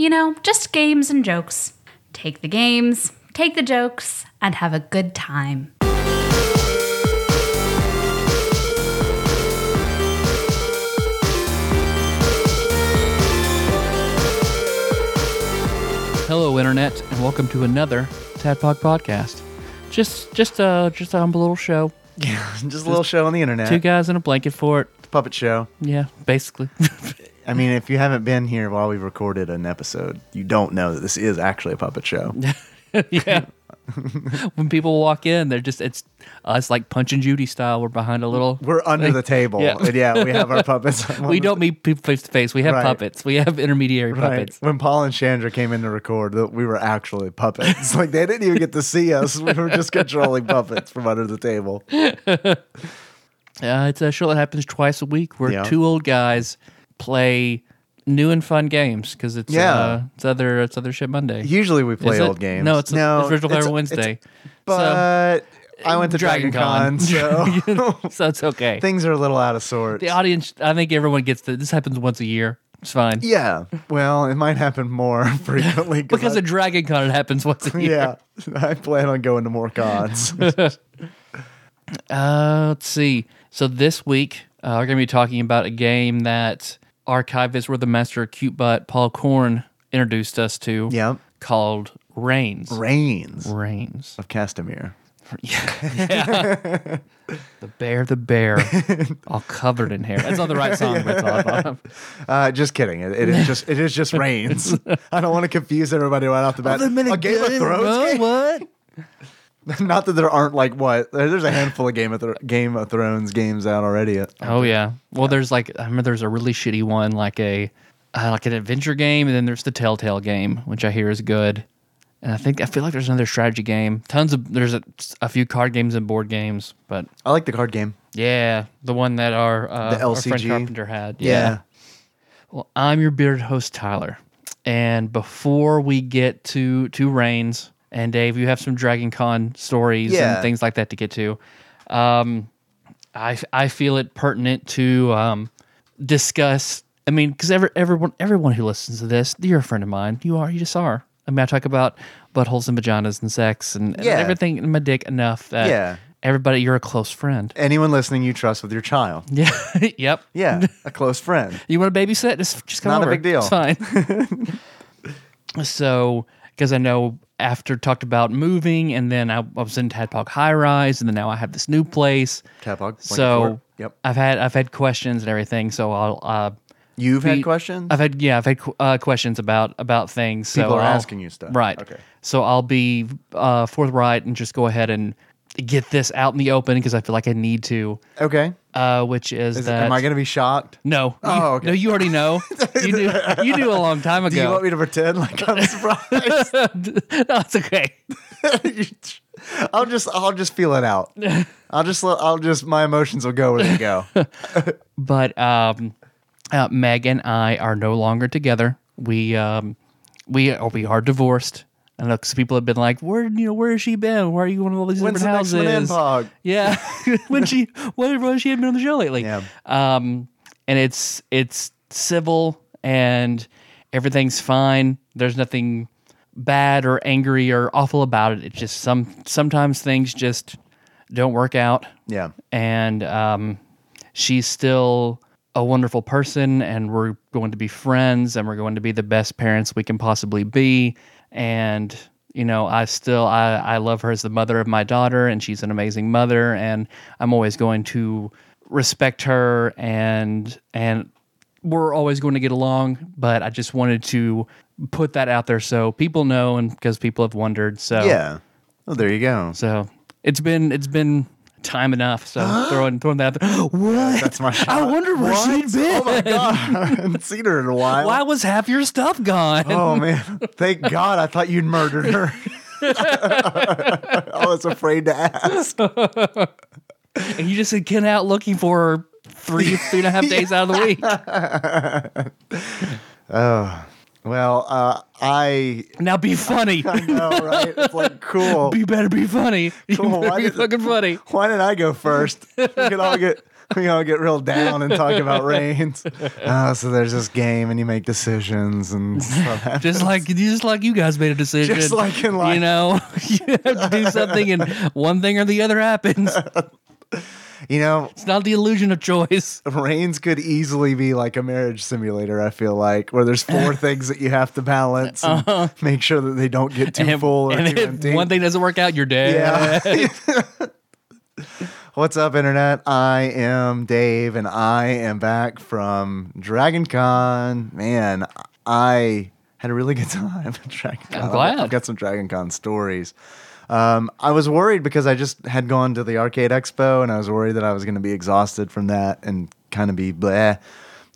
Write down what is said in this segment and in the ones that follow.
You know, just games and jokes. Take the games, take the jokes, and have a good time. Hello, internet, and welcome to another Tadpog podcast. Just, just, uh, just a humble little show. Yeah, just a little show on the internet. Two guys in a blanket fort. puppet show. Yeah, basically. I mean, if you haven't been here while we've recorded an episode, you don't know that this is actually a puppet show. yeah. when people walk in, they're just it's us like Punch and Judy style. We're behind a little. We're under the table, Yeah. and yeah, we have our puppets. we don't meet people face to face. We have Right. puppets. We have intermediary Right. puppets. When Paul and Chandra came in to record, we were actually puppets. like they didn't even get to see us. We were just controlling puppets from under the table. Uh, it's a show that happens twice a week where Yeah. two old guys play new and fun games because it's Yeah. uh, it's other it's other shit Monday. Usually we play Is it? old games. No, it's no, it's Virtual it's- Fire it's- Wednesday. But I went to Dragon Dragon, Con. Con, so so it's okay. things are a little out of sorts. the audience, I think everyone gets that. This happens once a year. It's fine. yeah, well, it might happen more frequently Because I- of Dragon Con, it happens once a year. yeah, I plan on going to more cons. Uh, let's see. So this week, uh, we're going to be talking about a game that archivist where the master of cute butt Paul Korn introduced us to. Yep. Called Reigns. Reigns Reigns. of Castamere. Yeah, The bear, the bear, all covered in hair. That's not the right song, but it's all about. Uh, just kidding. It, it is just it is just Reigns. I don't want to confuse everybody right off the bat. a Game of Thrones game? What? Not that there aren't like what there's a handful of Game of Thro- Game of Thrones games out already. Oh yeah. Well, there's like I remember there's a really shitty one, like a uh, like an adventure game, and then there's the Telltale game, which I hear is good. And I think I feel like there's another strategy game. Tons of there's a, a few card games and board games, but I like the card game. yeah, the one that our uh, The our friend LCG. Carpenter had. Yeah. Well, I'm your bearded host Tyler, and before we get to to Reigns and Dave, you have some Dragon Con stories Yeah. and things like that to get to. Um, I I feel it pertinent to um, discuss. I mean, because every, everyone everyone who listens to this, you're a friend of mine. You are. You just are. I mean, I talk about buttholes and vaginas and sex and, and Yeah. everything in my dick enough that Yeah. everybody, you're a close friend. Anyone listening you trust with your child. Yeah. yep. Yeah, a close friend. You want to babysit? Just just come Not a big deal. It's fine. so, because I know after talked about moving, and then I, I was in Tadpog High Rise, and then now I have this new place. Tapog. So, yep. I've had I've had questions and everything. So I'll uh, You've be- had questions. I've had yeah I've had uh, questions about about things. People are I'll- asking you stuff. Right. Okay. So I'll be uh, forthright and just go ahead and get this out in the open because I feel like I need to. okay. Uh, which is, Is, that am I going to be shocked? no. Oh, you, okay. No, you already know. You knew. You knew a long time ago. Do you want me to pretend like I'm surprised? no, it's okay. I'll just I'll just feel it out. I'll just let- I'll just my emotions will go where they go. But um, uh, Meg and I are no longer together. We um, we or we are divorced. Know because people have been like, "Where you know where has she been? Where are you going to all these When's the different next houses?" Manpog? Yeah, when she when when she had been on the show lately. Yeah. Um, and it's it's civil and everything's fine. There's nothing bad or angry or awful about it. It's just some sometimes things just don't work out Yeah. and um, she's still a wonderful person and we're going to be friends and we're going to be the best parents we can possibly be and you know i still I, I love her as the mother of my daughter and she's an amazing mother and i'm always going to respect her and and we're always going to get along but i just wanted to put that out there so people know and because people have wondered so Yeah. Oh, there you go. so it's been it's been time enough. So throwing throwing that. Out there. What? That's my shot. I wonder where she'd been. Oh my god, I haven't seen her in a while. Why was half your stuff gone? Oh man, thank God! I thought you'd murdered her. I was afraid to ask. And you just had Ken out looking for her three three and a half days out of the week. Well, uh, I Now be funny. I know, right? It's like cool. You better be funny. You Cool. better Why be did- fucking funny. Why did I go first? We can all get we all get real down and talk about reigns. Uh, so there's this game, and you make decisions and stuff. Just like just like you guys made a decision. Just like in life. You know, you have to do something and one thing or the other happens. You know, It's not the illusion of choice. Reigns could easily be like a marriage simulator. I feel like where there's four things that you have to balance and make sure that they don't get too Uh-huh. And, full or and too empty. one thing doesn't work out, you're dead. Yeah. What's up, internet? I am Dave, and I am back from Dragon Con. Man, I had a really good time at Dragon Con. I'm glad. I've got some Dragon Con stories. Um, I was worried because I just had gone to the Arcade Expo, and I was worried that I was going to be exhausted from that and kind of be bleh.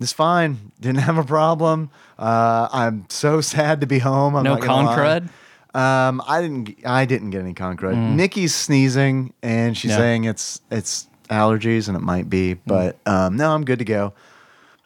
It's fine. Didn't have a problem. Uh, I'm so sad to be home. I'm No not gonna con crud? Um, I didn't. I didn't get any con crud. Nikki's sneezing, and she's Mm. Saying it's it's allergies, and it might be. But um, no, I'm good to go.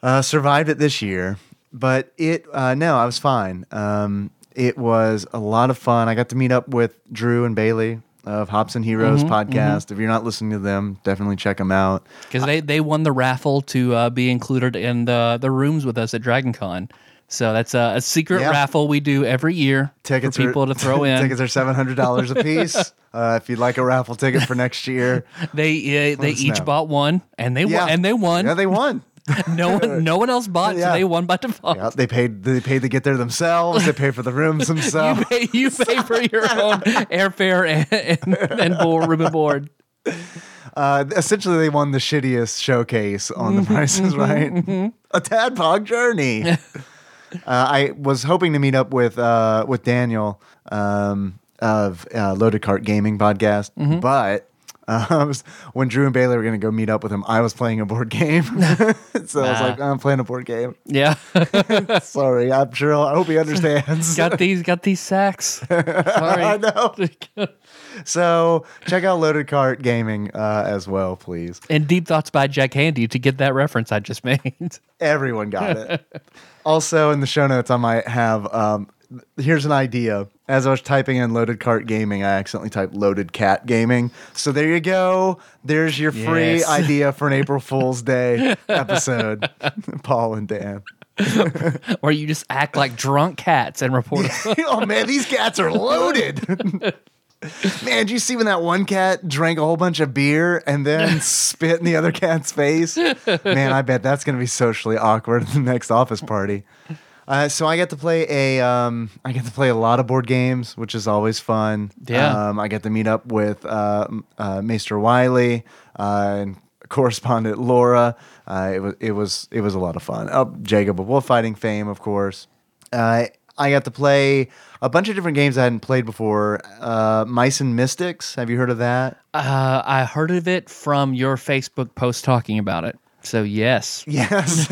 Uh, survived it this year, but it uh, no, I was fine. Um, it was a lot of fun. I got to meet up with Drew and Bailey of Hops and Heroes Mm-hmm, podcast. If you're not listening to them, definitely check them out. Because they, they won the raffle to uh, be included in the, the rooms with us at Dragon Con. So that's a, a secret Yeah. raffle we do every year Tickets for people are, to throw in. tickets are seven hundred dollars a piece. uh, if you'd like a raffle ticket for next year, They uh, they each know. bought one, and they yeah, won, and they won. Yeah, they won. no one no one else bought, Yeah. so they won by default. Yeah, they paid. They paid to get there themselves. They paid for the rooms themselves. You pay, you pay for your own airfare and, and, and board, room and board. Uh, essentially, they won the shittiest showcase on the prices right. A Tadpog journey. uh, I was hoping to meet up with uh, with Daniel um, of uh, Loaded Cart Gaming podcast, but. Uh, was, when Drew and Bailey were going to go meet up with him, I was playing a board game. so I was like, I'm playing a board game. Yeah, Sorry, I'm sure. I hope he understands. got these got these sacks. Sorry. I know. So check out Loaded Cart Gaming uh, as well, please. and deep thoughts by Jack Handey to get that reference I just made. Everyone got it. also, in the show notes, I might have. Um, here's an idea. As I was typing in loaded cart gaming, I accidentally typed loaded cat gaming. So there you go. There's your free Yes. idea for an April Fool's Day episode. Paul and Dan. Where you just act like drunk cats and report. oh man, these cats are loaded. man, did you see when that one cat drank a whole bunch of beer and then spit in the other cat's face? Man, I bet that's gonna be socially awkward at the next office party. Uh, so I get to play a um, I get to play a lot of board games, which is always fun. Yeah. Um, I get to meet up with uh, uh, Maester Wiley uh, and correspondent Laura. Uh, it was it was it was a lot of fun. Oh, Jacob of Wolf Fighting fame, of course. Uh, I got to play a bunch of different games I hadn't played before. Uh, Mice and Mystics. Have you heard of that? Uh, I heard of it from your Facebook post talking about it. So yes, Yes,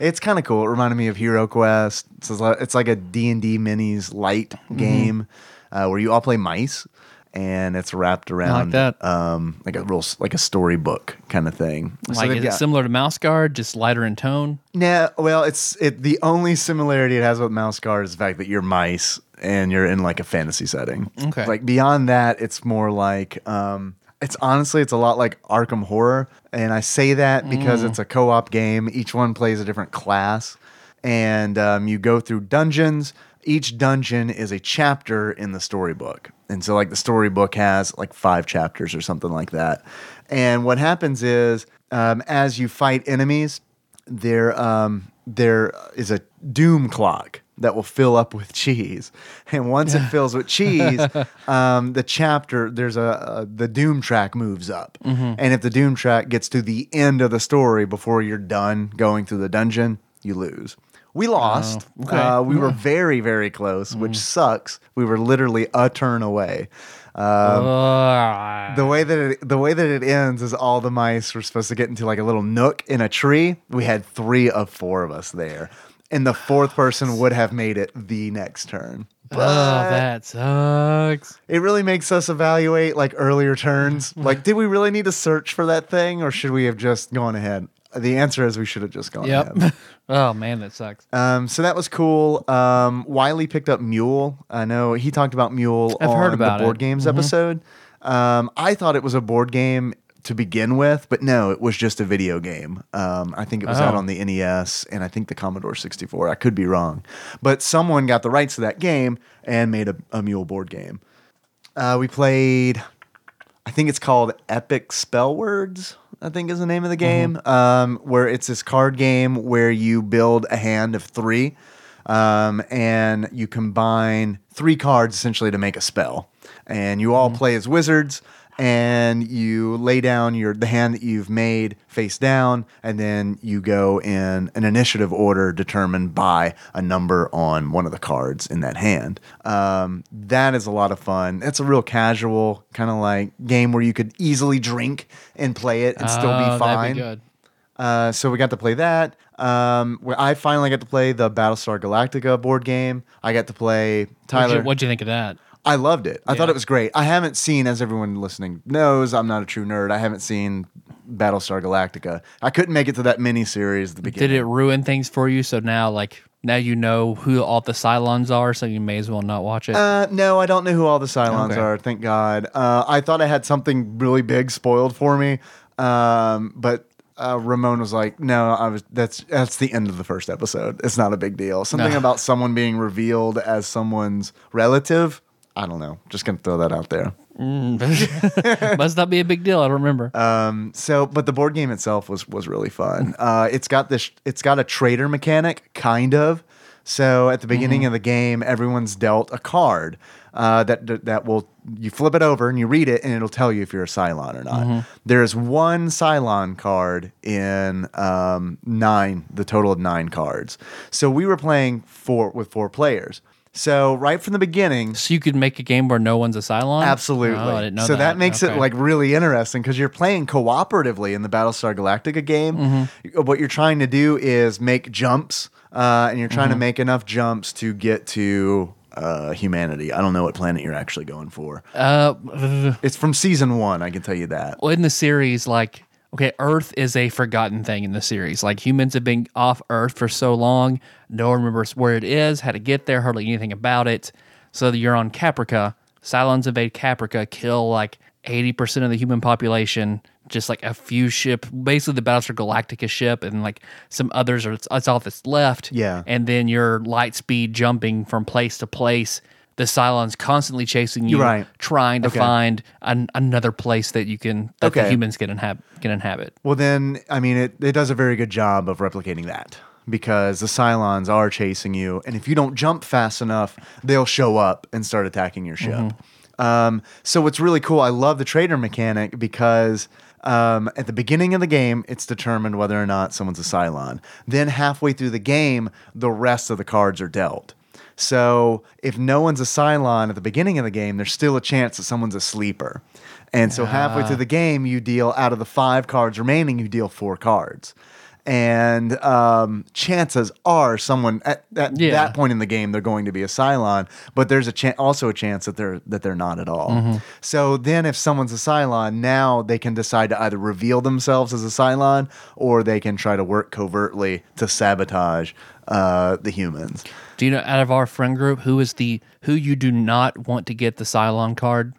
it's kind of cool. It reminded me of Hero Quest. It's like, it's like a D and D minis light Mm-hmm. game uh, where you all play mice, and it's wrapped around like that. um, like a real like a storybook kind of thing. So like they've is it similar to Mouse Guard, just lighter in tone? Nah, well, it's it. The only similarity it has with Mouse Guard is the fact that you're mice and you're in like a fantasy setting. Okay. Like beyond that, it's more like um, it's honestly it's a lot like Arkham Horror, and I say that because it's a co-op game. Each one plays a different class, and um, you go through dungeons. Each dungeon is a chapter in the storybook. And so, like, the storybook has like five chapters or something like that. And what happens is, um, as you fight enemies, there um, there is a doom clock that will fill up with cheese, and once it fills with cheese, um, the chapter there's a, a the doom track moves up, and if the doom track gets to the end of the story before you're done going through the dungeon, you lose. We lost. Oh, okay. uh, we were very, very close, which sucks. We were literally a turn away. Ugh. The way that it, the way that it ends is all the mice were supposed to get into like a little nook in a tree. We had three of four of us there, and the fourth person would have made it the next turn. oh, that sucks. It really makes us evaluate like earlier turns. Like, did we really need to search for that thing, or should we have just gone ahead? The answer is we should have just gone ahead. Oh man, that sucks. Um, so that was cool. Um, Wiley picked up Mule. I know he talked about Mule I've on heard about the board it. games episode. Um, I thought it was a board game to begin with, but no, it was just a video game. Um, I think it was out Oh. on the NES and I think the Commodore 64. I could be wrong, but someone got the rights to that game and made a, a Mule board game. Uh, we played. I think it's called Epic Spell Wars. I think is the name of the game. Um, where it's this card game where you build a hand of three, um, and you combine three cards essentially to make a spell. And you all play as wizards, and you lay down your the hand that you've made face down, and then you go in an initiative order determined by a number on one of the cards in that hand. Um, that is a lot of fun. It's a real casual kind of like game where you could easily drink and play it and still Oh, be that'd fine. good. Uh, so we got to play that. Um, where I finally got to play the Battlestar Galactica board game. I got to play What'd Tyler. you, what'd you think of that? I loved it. I thought it was great. I haven't seen, as everyone listening knows, I'm not a true nerd. I haven't seen Battlestar Galactica. I couldn't make it to that mini series at the beginning. Did it ruin things for you? So now, like, now you know who all the Cylons are, so you may as well not watch it. Uh, no, I don't know who all the Cylons Okay. are. Thank God. Uh, I thought I had something really big spoiled for me, um, but uh, Ramon was like, "No, I was. That's that's the end of the first episode. It's not a big deal. Something No. about someone being revealed as someone's relative. I don't know. Just gonna throw that out there. Must not be a big deal. I don't remember. Um, so, but the board game itself was was really fun. Uh, it's got this. It's got a traitor mechanic, kind of. So at the beginning of the game, everyone's dealt a card uh, that that will you flip it over and you read it, and it'll tell you if you're a Cylon or not. There is one Cylon card in um, nine, the total of nine cards. So we were playing four with four players. So right from the beginning, so you could make a game where no one's a Cylon? Absolutely. Oh, I didn't know so that, makes it like really interesting because you're playing cooperatively in the Battlestar Galactica game. Mm-hmm. What you're trying to do is make jumps, uh, and you're trying Mm-hmm. to make enough jumps to get to uh, humanity. I don't know what planet you're actually going for. Uh. It's from season one. I can tell you that. well, in the series, like, okay, Earth is a forgotten thing in the series. Like, humans have been off Earth for so long, no one remembers where it is, how to get there, hardly anything about it. So you're on Caprica. Cylons invade Caprica, kill like 80% of the human population. Just like a few ship, basically the Battlestar Galactica ship, and like some others are that's all that's left. Yeah. and then you're light speed jumping from place to place. The Cylons constantly chasing you, right. trying to Okay. find an, another place that you can that the humans can inhabit. Can inhabit. Well, then, I mean, it, it does a very good job of replicating that because the Cylons are chasing you. And if you don't jump fast enough, they'll show up and start attacking your ship. Um, so, what's really cool, I love the traitor mechanic because um, at the beginning of the game, it's determined whether or not someone's a Cylon. Then, halfway through the game, the rest of the cards are dealt. So if no one's a Cylon at the beginning of the game, there's still a chance that someone's a sleeper. And so halfway through the game, you deal out of the five cards remaining, you deal four cards. And um, chances are someone at, at Yeah. that point in the game they're going to be a Cylon, but there's a chan also a chance that they're that they're not at all. So then, if someone's a Cylon, now they can decide to either reveal themselves as a Cylon or they can try to work covertly to sabotage uh, the humans. Do you know out of our friend group who is the who you do not want to get the Cylon card?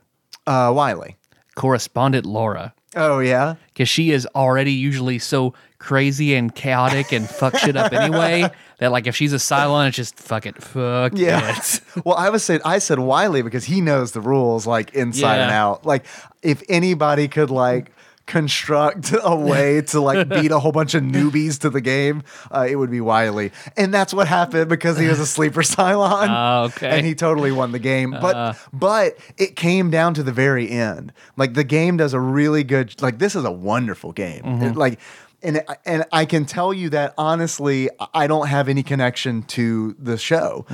Uh, Wiley. Correspondent Laura, Oh yeah. because she is already usually so crazy and chaotic and fuck shit up anyway that like if she's a Cylon, it's just fuck it, fuck Yeah. it. well, I was saying I said Wiley because he knows the rules like inside and out. Like if anybody could like construct a way to like beat a whole bunch of newbies to the game, uh, it would be Wiley. And that's what happened because he was a sleeper Cylon. Oh, okay. Uh. And he totally won the game. But but it came down to the very end. Like the game does a really good like this is a wonderful game. Mm-hmm. It- like and and I can tell you that honestly, I don't have any connection to the show.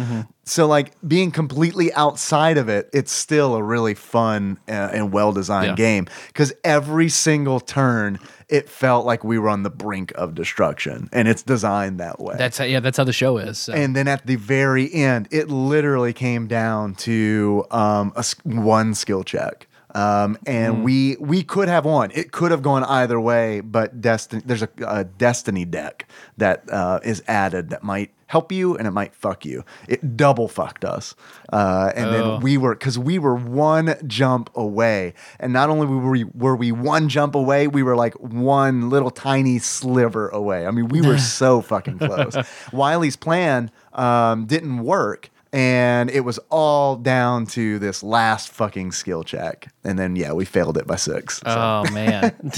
So like being completely outside of it, it's still a really fun uh, and well designed Yeah. game because every single turn, it felt like we were on the brink of destruction, and it's designed that way. That's how, yeah, that's how the show is. so. and then at the very end, it literally came down to um, a one skill check. Um, and we we could have won. It could have gone either way, but destiny there's a, a destiny deck that uh, is added that might help you and it might fuck you. It double fucked us, uh, and Oh. then we were because we were one jump away, and not only were we were we one jump away, we were like one little tiny sliver away. I mean, we were so fucking close. Wiley's plan um, didn't work. And it was all down to this last fucking skill check. And then, yeah, we failed it by six. Oh, so- oh man,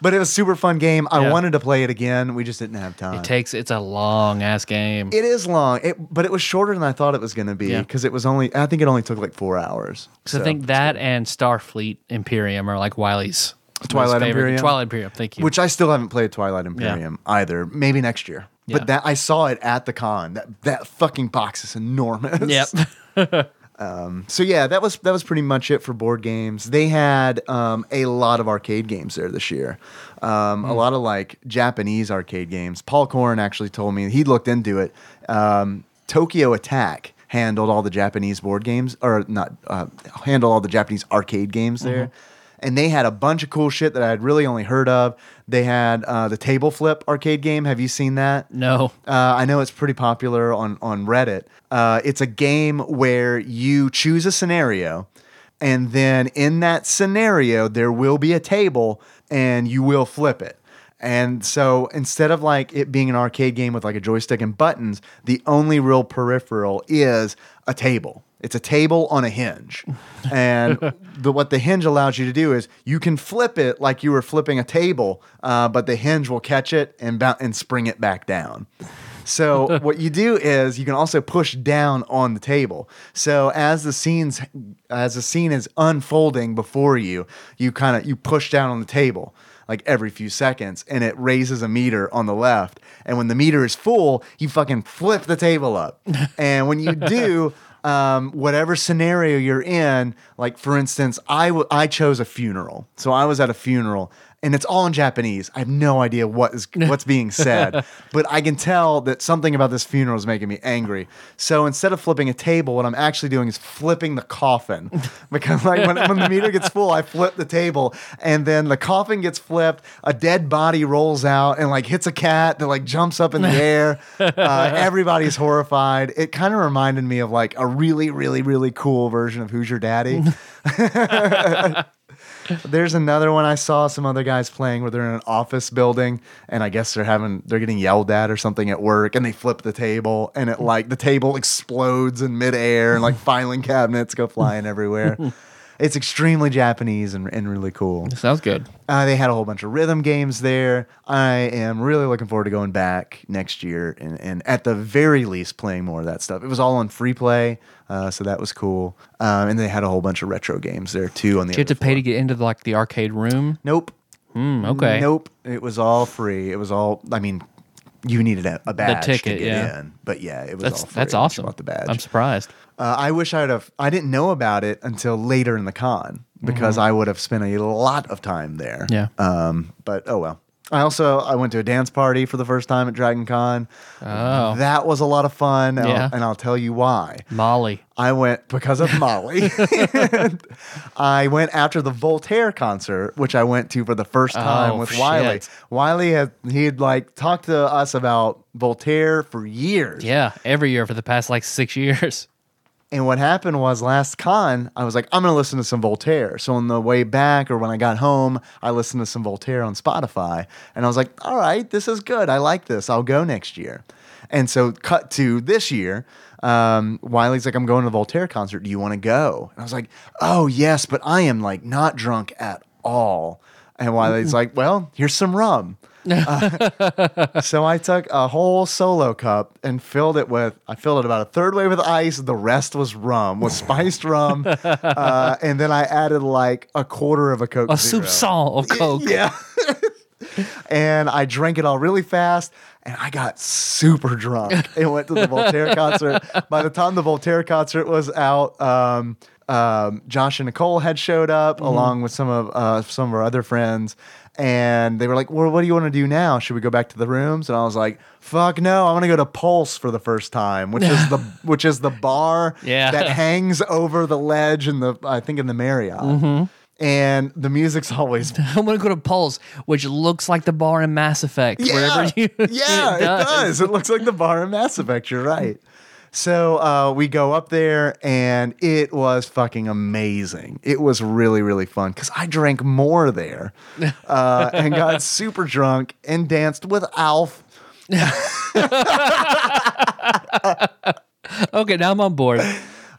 But it was a super fun game. I Yeah. wanted to play it again. We just didn't have time. it takes it's a long ass game. It is long, it, but it was shorter than I thought it was going to be Yeah. because it was only. I think it only took like four hours. So I think that and Starfleet Imperium are like Wiley's Twilight Imperium? Twilight Imperium. Thank you. which I still haven't played Twilight Imperium either. Maybe next year. Yeah. But that I saw it at the con. That that fucking box is enormous. yep. So yeah, that was that was pretty much it for board games. They had um, a lot of arcade games there this year. Um, A lot of like Japanese arcade games. Paul Corn actually told me he looked into it. Um, Tokyo Attack handled all the Japanese board games, or not uh, handled all the Japanese arcade games there. And they had a bunch of cool shit that I had really only heard of. They had uh, the table flip arcade game. Have you seen that? no. Uh, I know it's pretty popular on on Reddit. Uh, it's a game where you choose a scenario, and then in that scenario there will be a table, and you will flip it. And so instead of like it being an arcade game with like a joystick and buttons, the only real peripheral is a table. It's a table on a hinge. And the, what the hinge allows you to do is you can flip it like you were flipping a table, uh, but the hinge will catch it and, bou- and spring it back down. So what you do is you can also push down on the table. So as the scenes as the scene is unfolding before you, you kind of you push down on the table like every few seconds and it raises a meter on the left. And when the meter is full, you fucking flip the table up. and when you do um, whatever scenario you're in, like for instance, I w- I chose a funeral. So I was at a funeral and it's all in Japanese. I have no idea what is what's being said, but I can tell that something about this funeral is making me angry. So instead of flipping a table, what I'm actually doing is flipping the coffin because like when, when the meter gets full, I flip the table, and then the coffin gets flipped. A dead body rolls out and like hits a cat that like jumps up in the air. Uh, everybody's horrified. It kind of reminded me of like a really, really, really cool version of Who's Your Daddy. There's another one I saw some other guys playing where they're in an office building and I guess they're having they're getting yelled at or something at work and they flip the table and it like the table explodes in midair and like filing cabinets go flying everywhere. It's extremely Japanese and, and really cool. Sounds good. Uh, they had a whole bunch of rhythm games there. I am really looking forward to going back next year and, and at the very least playing more of that stuff. It was all on free play, uh, so that was cool. Um, and they had a whole bunch of retro games there too. On the you have to pay to get into like the arcade room? Nope. Hmm, okay. Nope. It was all free. It was all. I mean, you needed a, a badge ticket, to get yeah. in, but yeah, it was That's all free. that's awesome. bought the badge. I'm surprised. Uh, I wish I'd have. I didn't know about it until later in the con because I would have spent a lot of time there. Mm-hmm. Yeah. Um. But oh well. I also I went to a dance party for the first time at Dragon Con. Oh. That was a lot of fun. and I'll- Yeah. and I'll tell you why. Molly. I went because of Molly. I went after the Voltaire concert, which I went to for the first time Oh, with Wiley. shit. Wiley had he'd like talked to us about Voltaire for years. Yeah, every year for the past like six years. And what happened was last con, I was like, I'm gonna listen to some Voltaire. So on the way back or when I got home, I listened to some Voltaire on Spotify. And I was like, all right, this is good. I like this. I'll go next year. And so cut to this year. Um, Wiley's like, I'm going to the Voltaire concert. Do you want to go? And I was like, oh yes, but I am like not drunk at all. And Wiley's like, well, here's some rum. Uh, so I took a whole solo cup and filled it with, I filled it about a third way with ice. The rest was rum, was spiced rum. Uh, and then I added like a quarter of a Coke. A Zero. soupçon of Coke. Yeah. and I drank it all really fast. And I got super drunk and went to the Voltaire concert. By the time the Voltaire concert was out, um, um, Josh and Nicole had showed up along with some of uh, some of our other friends, and they were like, "Well, what do you want to do now? Should we go back to the rooms?" And I was like, "Fuck no! I want to go to Pulse for the first time, which is the which is the bar Yeah. that hangs over the ledge in the I think in the Marriott." Mm-hmm. And the music's always I'm gonna go to Pulse, which looks like the bar in Mass Effect. wherever you, yeah, it does. It looks like the bar in Mass Effect. You're right. So uh, we go up there, and it was fucking amazing. It was really, really fun because I drank more there uh, and got super drunk and danced with Alf. Okay, now I'm on board.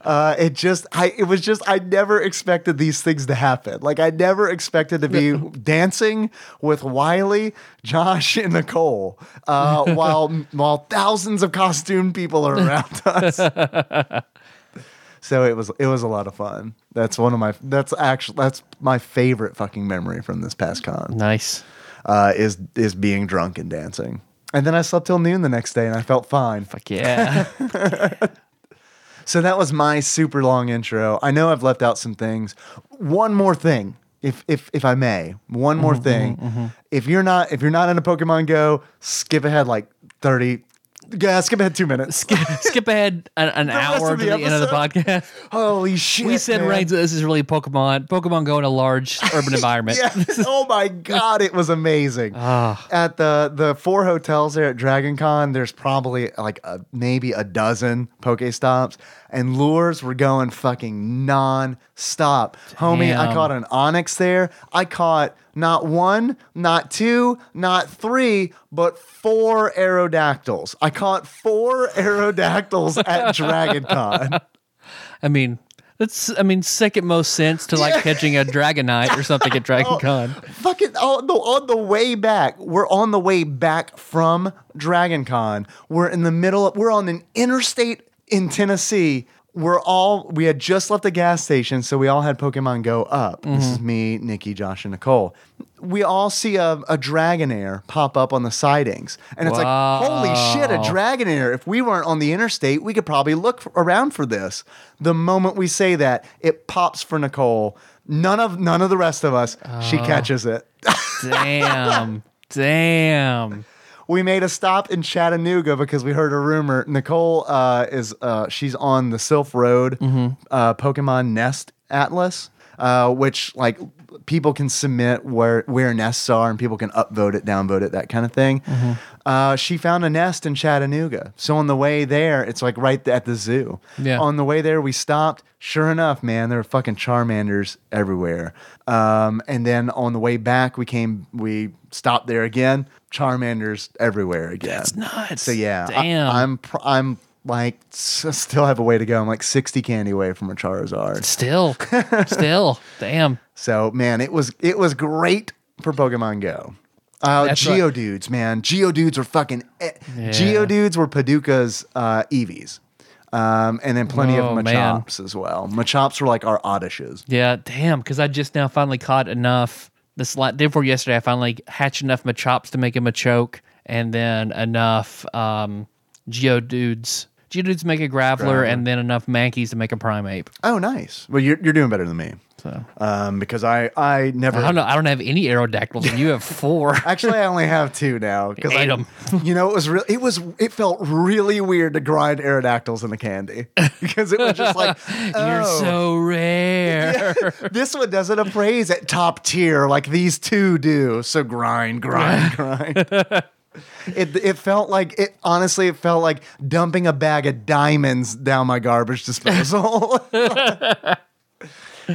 Uh, it just, I, it was just, I never expected these things to happen. Like I never expected to be dancing with Wiley, Josh, and Nicole, uh, while while thousands of costumed people are around us. so it was, it was a lot of fun. That's one of my, that's actually, that's my favorite fucking memory from this past con. Nice. Uh, is is being drunk and dancing. And then I slept till noon the next day, and I felt fine. Fuck yeah. So that was my super long intro. I know I've left out some things. One more thing, if if if I may, one more mm-hmm, thing. Mm-hmm, mm-hmm. If you're not if you're not into Pokemon Go, skip ahead like thirty. Yeah, skip ahead two minutes. skip, skip ahead an, an hour to the the end of the podcast. Holy shit! we said, man. Reigns, this is really Pokemon. Pokemon go in a large urban environment. Yeah. oh my god, it was amazing. Ah. At the the four hotels there at Dragon Con, there's probably like a, maybe a dozen Pokestops, and lures were going fucking non-stop. Homie, I caught an Onix there. I caught not one, not two, not three, but four Aerodactyls. I caught four Aerodactyls at DragonCon. I mean, that's I mean, second most sense to like catching a Dragonite or something at DragonCon. Oh, Fucking on oh, the, on the way back. We're on the way back from DragonCon. We're in the middle of, we're on an interstate in Tennessee. We're all we had just left the gas station, so we all had Pokemon Go up. This is mm-hmm. me, Nikki, Josh, and Nicole. We all see a, a Dragonair pop up on the sidings, and it's like, holy shit, a Wow. Dragonair! If we weren't on the interstate, we could probably look f- around for this. The moment we say that, it pops for Nicole. None of none of the rest of us. She oh. catches it. Damn. Damn. We made a stop in Chattanooga because we heard a rumor. Nicole uh, is uh, she's on the Silph Road uh, Pokemon Nest Atlas, uh, which like people can submit where where nests are and people can upvote it, downvote it, that kind of thing. Uh, she found a nest in Chattanooga, so on the way there, it's like right at the zoo. Yeah. On the way there, we stopped. Sure enough, man, there were fucking Charmanders everywhere. Um, and then on the way back, we came, we stopped there again. Charmanders everywhere again. That's nuts. So yeah, Damn. I, am pr- I'm like still have a way to go. I'm like 60 candy away from a Charizard. Still. Still. Damn. So man, it was it was great for Pokemon Go. Uh, That's. Geodudes, man, Geodudes were fucking. Eh. Geodudes were Psyducks uh, Eevees, um, and then plenty Oh, of man. Machops as well. Machops were like our Oddishes. Yeah, damn. Because I just now finally caught enough. This la- day before yesterday, I finally hatched enough Machops to make a Machoke, and then enough um, Geodudes. Geodudes make a Graveler, and then enough Mankeys to make a Primeape. Oh, nice. Well, you're you're doing better than me. So Um, because I I never I don't know. I don't have any Aerodactyls, and you have four. Actually, I only have two now because I Ate 'em. You know, it was real. It was. It felt really weird to grind Aerodactyls in the candy because it was just like You're oh, so rare. this one doesn't appraise at top tier like these two do. So grind, grind, grind. It it felt like it. Honestly, it felt like dumping a bag of diamonds down my garbage disposal.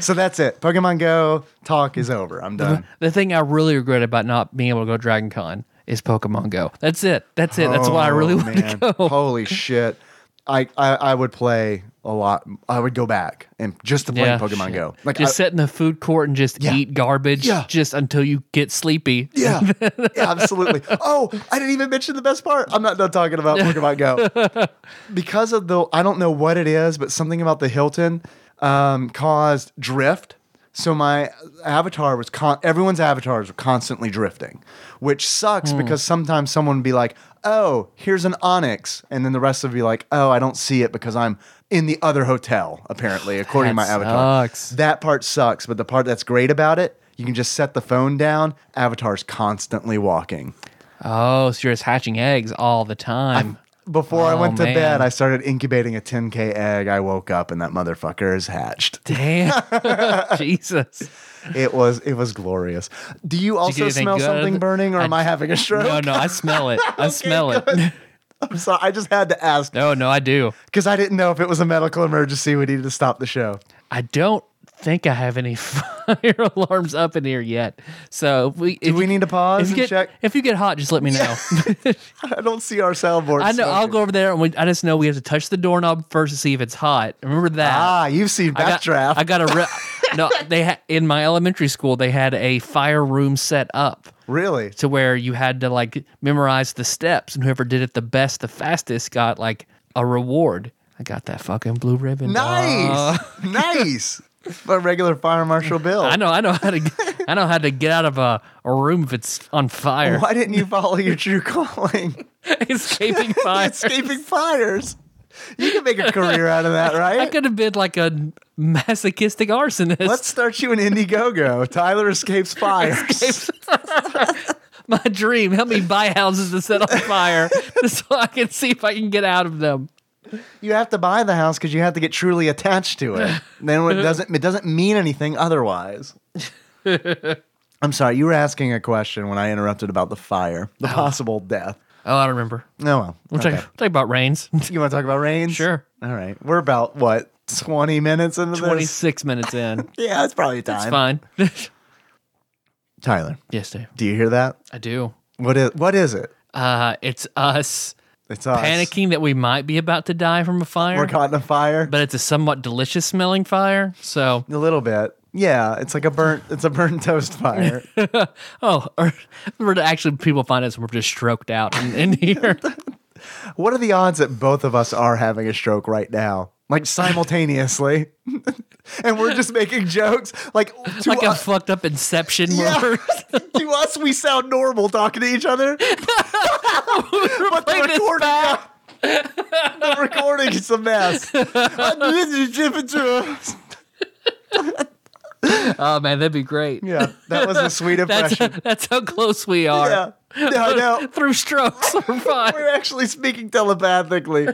So that's it. Pokemon Go talk is over. I'm done. the thing I really regret about not being able to go Dragon Con is Pokemon Go. That's it. That's it. That's why I really Oh, want man. to go. Holy shit. I, I I would play a lot. I would go back and just to play Pokemon shit. Go. Like just I- sit in the food court and just Yeah. eat garbage Yeah. just until you get sleepy. Yeah, yeah, absolutely. Oh, I didn't even mention the best part. I'm not done talking about Pokemon Go because of the. I don't know what it is, but something about the Hilton um, caused drift. So my avatar was con- everyone's avatars were constantly drifting, which sucks because sometimes someone would be like, "Oh, here's an Onix," and then the rest would be like, "Oh, I don't see it because I'm in the other hotel." Apparently, according to my That avatar, sucks. that part sucks. But the part that's great about it, you can just set the phone down. Avatar's constantly walking. Oh, so you're just hatching eggs all the time. Before I Oh, went to man. bed, I started incubating a 10k egg. I woke up and that motherfucker is hatched. Damn. Jesus. It was it was glorious. Do you also anything smell good? something burning, or I- am I having a stroke? No, no, I smell it. I smell it. I'm sorry. I just had to ask No, no, I do. because I didn't know if it was a medical emergency. We needed to stop the show. I don't think I have any fire alarms up in here yet. So if we, Do we need to pause if you and get, check? If you get hot, just let me know. I don't see our soundboard. I know. I'll go over there, and we, I just know we have to touch the doorknob first to see if it's hot. Remember that? Ah, you've seen I got, Backdraft. I got a re- no. They had in my elementary school. They had a fire room set up really? to where you had to like memorize the steps, and whoever did it the best, the fastest, got like a reward. I got that fucking blue ribbon. Nice, dog. nice. A regular fire marshal bill. I know. I know how to. get- I know how to get out of a, a room if it's on fire. Why didn't you follow your true calling? Escaping fire. Escaping fires. You can make a career out of that, right? I could have been like a masochistic arsonist. Let's start you an Indiegogo. Tyler escapes fires. my dream. Help me buy houses to set on fire just so I can see if I can get out of them. You have to buy the house because you have to get truly attached to it. then it doesn't it doesn't mean anything otherwise. I'm sorry, you were asking a question when I interrupted about the fire, the possible death. Oh, I don't remember. No, well, We'll okay. talk, talk about Reigns. you want to talk about Reigns? Sure. All right, we're about what 20 minutes into this. 26 minutes in. Yeah, it's probably time. It's fine. Tyler, yes, Dave. do you hear that? I do. What is what is it? Uh, it's us It's us panicking that we might be about to die from a fire, We're caught in a fire. but it's a somewhat delicious smelling fire. So, a little bit. Yeah, it's like a burnt. It's a burnt toast fire. oh, or, or actually, people find us we're just stroked out in, in here. What are the odds that both of us are having a stroke right now, like simultaneously? and we're just making jokes. Like to, like a us, fucked up Inception. Yeah. to us, we sound normal talking to each other. but the recording, the recording is a mess. Uh, this is different to us. Oh man, that'd be great. Yeah, that was a sweet That's impression. that's how close we are. yeah, yeah, no. Through strokes or fire. We're actually speaking telepathically.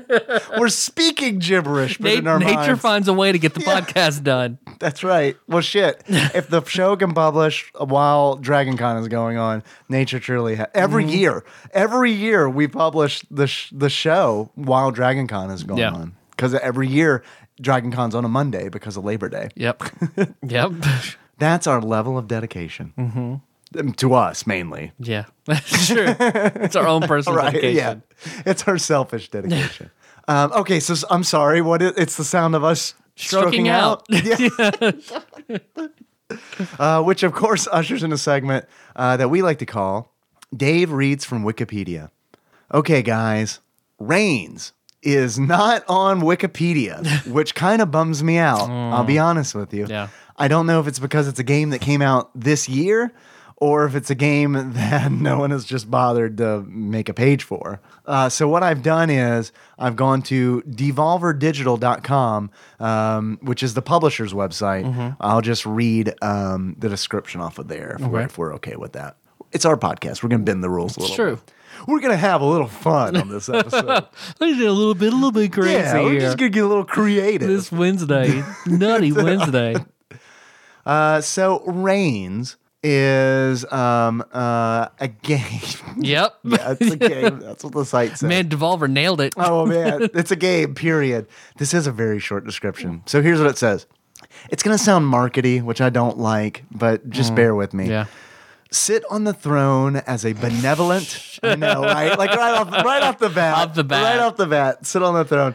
We're speaking gibberish, but Na- in our nature minds. finds a way to get the Yeah. podcast done. That's right. Well, shit. if the show can publish while Dragon Con is going on, nature truly ha- every Mm-hmm. year, every year we publish the sh- the show while Dragon Con is going Yeah. on because every year Dragon Con's on a Monday because of Labor Day. Yep. yep. That's our level of dedication mm-hmm. To us mainly. Yeah. That's true. It's our own personal Right? dedication. Yeah, it's our selfish dedication. um, okay, so I'm sorry. What is, it's the sound of us Stroking stroking, out. Yeah. uh, which of course ushers in a segment uh, that we like to call Dave reads from Wikipedia. Okay, guys, Reigns is not on Wikipedia, which kind of bums me out. I'll be honest with you. Yeah. I don't know if it's because it's a game that came out this year or if it's a game that no one has just bothered to make a page for. Uh, so, what I've done is I've gone to devolverdigital.com, um, which is the publisher's website. I'll just read um, the description off of there if, we're, if we're okay with that. It's our podcast. We're going to bend the rules a little It's true. bit. We're going to have a little fun on this episode. Let's a little bit, a little bit crazy yeah, we're here. just going to get a little creative. this Wednesday, nutty Wednesday. Uh, so Reigns is um, uh, a game. Yep. yeah, it's a game. That's what the site says. Man, Devolver nailed it. Oh man, it's a game. Period. This is a very short description. So here's what it says. It's gonna sound markety, which I don't like, but just bear with me. Mm. Yeah. Sit on the throne as a benevolent. I know, right? Like right off, right off the bat. Off the bat. Right off the bat. Sit on the throne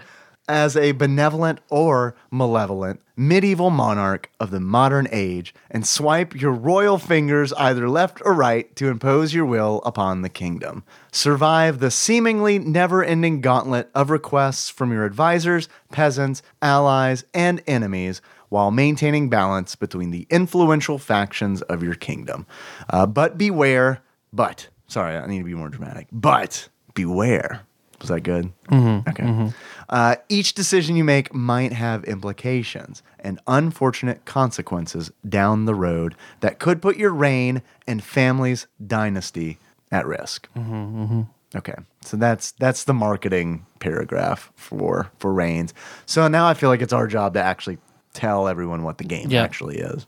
as a benevolent or malevolent medieval monarch of the modern age, and swipe your royal fingers either left or right to impose your will upon the kingdom. Survive the seemingly never-ending gauntlet of requests from your advisors, peasants, allies, and enemies while maintaining balance between the influential factions of your kingdom. Uh, but beware, but, sorry, I need to be more dramatic, but beware. Was that good? Mm-hmm. Okay. Uh, each decision you make might have implications and unfortunate consequences down the road that could put your reign and family's dynasty at risk. Okay, so that's that's the marketing paragraph for for Reigns. So now I feel like it's our job to actually tell everyone what the game Yeah. actually is.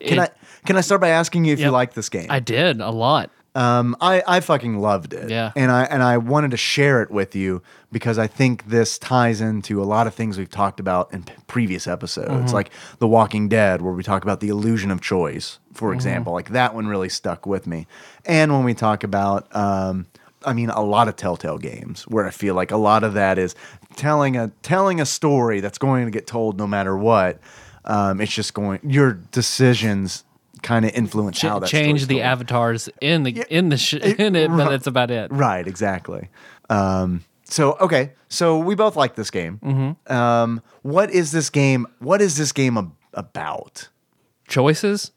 Can It- I can I start by asking you if you like this game? I did a lot. Um, I, I fucking loved it. Yeah. And I and I wanted to share it with you because I think this ties into a lot of things we've talked about in p- previous episodes, Mm-hmm. like The Walking Dead, where we talk about the illusion of choice, for Mm-hmm. example. Like that one really stuck with me. And when we talk about um, I mean, a lot of Telltale games where I feel like a lot of that is telling a telling a story that's going to get told no matter what. Um, it's just going your decisions kind of influence Ch- how that change the told. avatars in the in the sh- in it, but that's about it. Right, exactly. Um, so okay, so we both like this game. Mm-hmm. Um, what is this game? What is this game ab- about? Choices.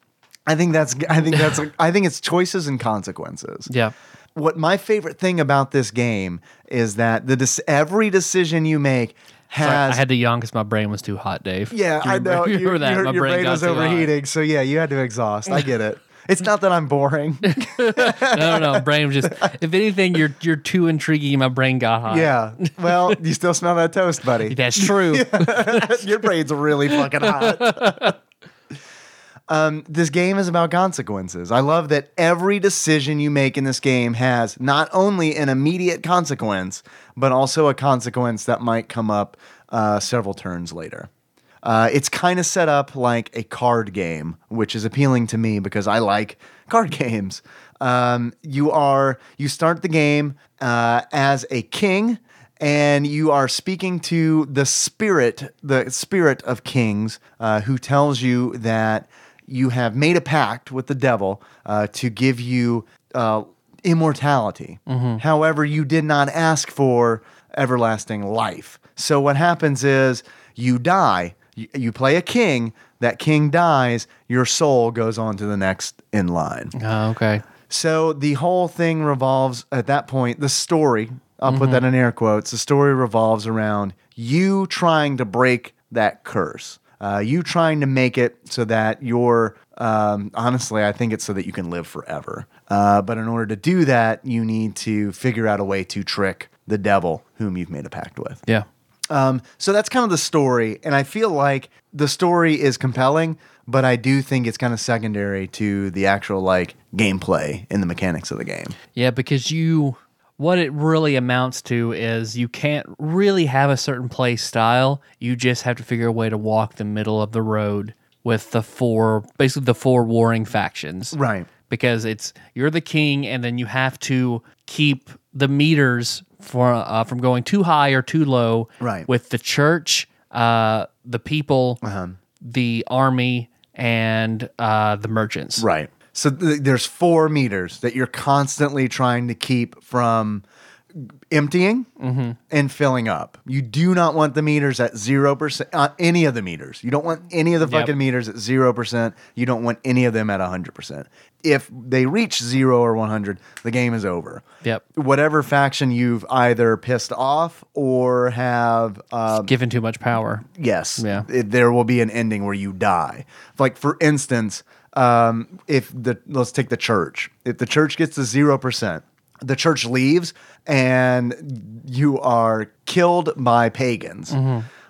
I think that's. I think that's. I think it's choices and consequences. Yeah. What my favorite thing about this game is that the every decision you make Sorry. I had to yawn because my brain was too hot, Dave. yeah, I know. you remember that? Your, my your brain got was overheating, so yeah, you had to exhaust. I get it. It's not that I'm boring. No, no, no. Brain was just. If anything, you're you're too intriguing. My brain got hot. yeah. Well, you still smell that toast, buddy. That's true. Your brain's really fucking hot. Um, this game is about consequences. I love that every decision you make in this game has not only an immediate consequence, but also a consequence that might come up uh, several turns later. Uh, it's kind of set up like a card game, which is appealing to me because I like card games. Um, you are you start the game uh, as a king, and you are speaking to the spirit, the spirit of kings, uh, who tells you that you have made a pact with the devil uh, to give you uh, immortality. However, you did not ask for everlasting life. So what happens is you die. You, you play a king. That king dies. Your soul goes on to the next in line. Oh, okay. So the whole thing revolves at that point, the story, I'll put that in air quotes, the story revolves around you trying to break that curse. Uh, you trying to make it so that you're, um, honestly, I think it's so that you can live forever. Uh, but in order to do that, you need to figure out a way to trick the devil whom you've made a pact with. Yeah. Um, so that's kind of the story, and I feel like the story is compelling, but I do think it's kind of secondary to the actual like gameplay and the mechanics of the game. Yeah, because you what it really amounts to is you can't really have a certain play style. You just have to figure a way to walk the middle of the road with the four basically the four warring factions. Right. Because it's you're the king and then you have to keep the meters for uh, from going too high or too low Right. with the church, uh, the people, Uh-huh. the army and uh, the merchants. Right. So th- there's four meters that you're constantly trying to keep from emptying and filling up. You do not want the meters at 0%, uh, any of the meters. You don't want any of the Yep. fucking meters at 0%. You don't want any of them at 100%. If they reach 0 or 100, the game is over. Yep. Whatever faction you've either pissed off or have um, Given too much power. Yes. Yeah. It- there will be an ending where you die. Like for instance, um, if the let's take the church. If the church gets to zero percent, the church leaves and you are killed by pagans.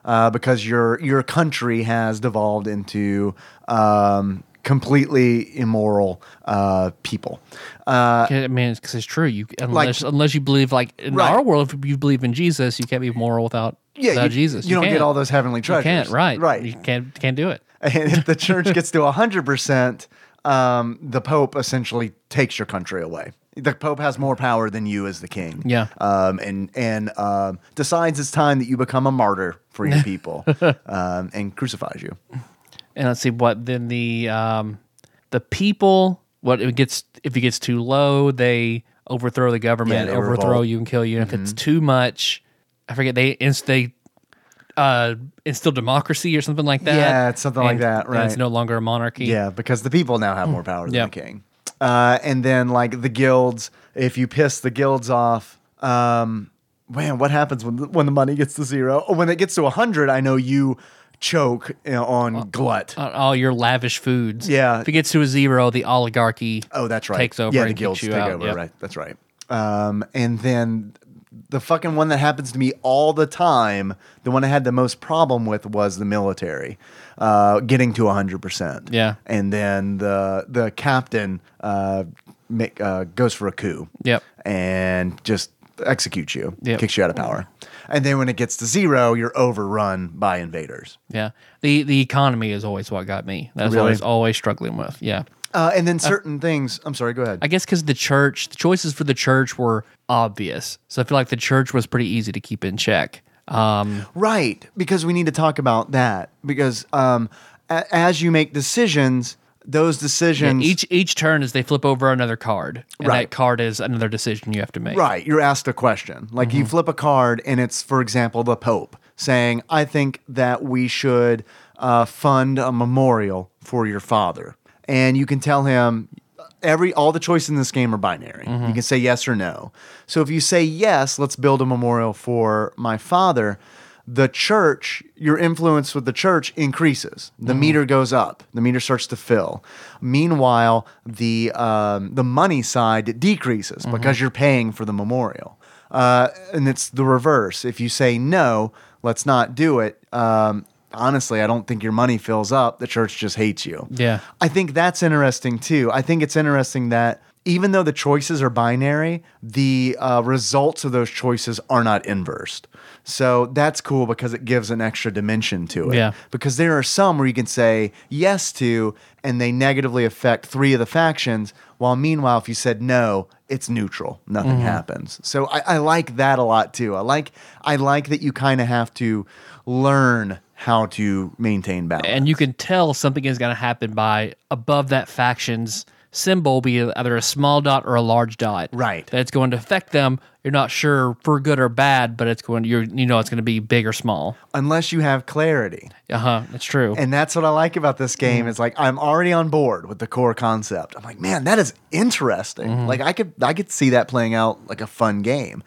Uh, because your your country has devolved into um, completely immoral uh, people. Uh, I mean, because it's true. You unless unless you believe like in Right. our world, if you believe in Jesus, you can't be moral without yeah, without you, Jesus. You, don't can't. get all those heavenly You treasures. can't. Right. Right. You can't can't do it. And if the church gets to 100%, um, the Pope essentially takes your country away. The Pope has more power than you as the king. Yeah. Um, and and um, decides it's time that you become a martyr for your people um, and crucifies you. And let's see what then the um the people what if it gets if it gets too low, they overthrow the government, they overthrow revolt. Mm-hmm. you and kill you. And if it's too much, I forget they inst they uh, instill democracy or something like that. Yeah, it's something like And- that, and it's no longer a monarchy. Yeah, because the people now have more power than Yeah. the king. Uh, and then like the guilds, if you piss the guilds off, um, man, what happens when the, when the money gets to zero? Oh, when it gets to a hundred, I know you choke you know, on glut. On all your lavish foods. Yeah. If it gets to a zero, the oligarchy oh, that's right. takes over Yeah, and the guilds you take out. over. Yep. Right, that's right. Um, and then the fucking one that happens to me all the time, the one I had the most problem with was the military, uh, getting to hundred percent. Yeah. and then the the captain uh, make, uh, goes for a coup. Yep. and just executes you, Yep. kicks you out of power. And then when it gets to zero, you're overrun by invaders. Yeah. The the economy is always what got me. That's what I was always struggling with. Yeah. Uh, and then certain things. I'm sorry. Go ahead. I guess because the church, the choices for the church were obvious. So I feel like the church was pretty easy to keep in check. Um, Right, because we need to talk about that. Because um, a- as you make decisions, those decisions. each each turn is they flip over another card, and Right. that card is another decision you have to make. Right, you're asked a question. Like Mm-hmm. you flip a card, and it's, for example, the Pope saying, "I think that we should uh, fund a memorial for your father," and you can tell him every all the choices in this game are binary. Mm-hmm. You can say yes or no. So if you say yes, let's build a memorial for my father. The church, your influence with the church increases. The meter goes up. The meter starts to fill. Meanwhile, the um, the money side decreases because you're paying for the memorial. Uh, and it's the reverse. If you say no, let's not do it. Um, honestly, I don't think your money fills up. The church just hates you. Yeah. I think that's interesting too. I think it's interesting that even though the choices are binary, the uh, results of those choices are not inversed. So that's cool because it gives an extra dimension to it. Yeah. Because there are some where you can say yes to, and they negatively affect three of the factions, while meanwhile, if you said no, it's neutral. Nothing happens. So I, I like that a lot too. I like I like that you kind of have to learn how to maintain balance. and you can tell something is going to happen by above that faction's symbol be either a small dot or a large dot. Right. That's going to affect them. You're not sure for good or bad, but it's going. You're you know it's going to be big or small. Unless you have clarity. Uh huh. That's true. And that's what I like about this game. Is like I'm already on board with the core concept. I'm like, man, that is interesting. Like I could I could see that playing out like a fun game.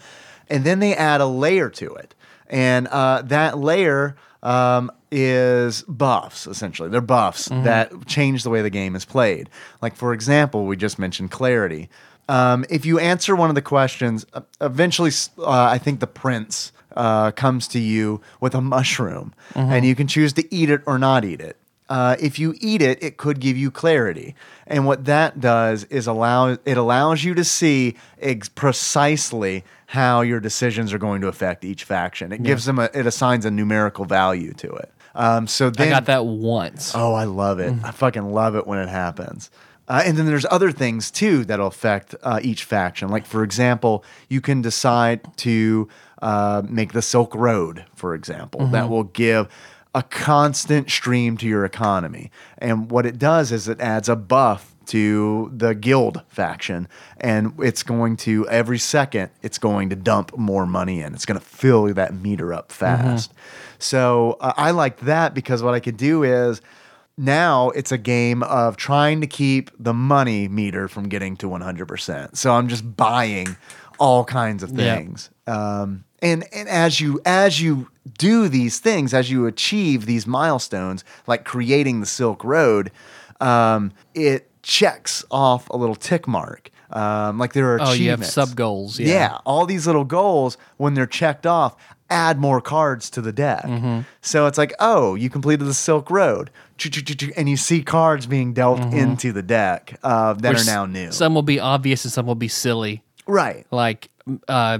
And then they add a layer to it, and uh, that layer um, is buffs. Essentially, they're buffs that change the way the game is played. Like for example, we just mentioned clarity. Um, if you answer one of the questions, uh, eventually, uh, I think the prince uh, comes to you with a mushroom, and you can choose to eat it or not eat it. Uh, if you eat it, it could give you clarity, and what that does is allow it allows you to see ex- precisely how your decisions are going to affect each faction. It gives them a, it assigns a numerical value to it. Um, so I got that once. Oh, I love it. I fucking love it when it happens. Uh, and then there's other things too that'll affect uh, each faction. Like, for example, you can decide to uh, make the Silk Road, for example, that will give a constant stream to your economy. And what it does is it adds a buff to the guild faction and it's going to every second it's going to dump more money in it's going to fill that meter up fast so uh, i like that because what i could do is now it's a game of trying to keep the money meter from getting to 100% so i'm just buying all kinds of things um, and and as you as you do these things as you achieve these milestones like creating the silk road um, it checks off a little tick mark um, like there are Oh, you have achievements. sub goals. Yeah. Yeah. all these little goals when they're checked off add more cards to the deck. Mm-hmm. So it's like, oh, you completed the Silk Road, and you see cards being dealt into the deck uh, that Mm-hmm. Which are now new. Some will be obvious and some will be silly. right. Like uh,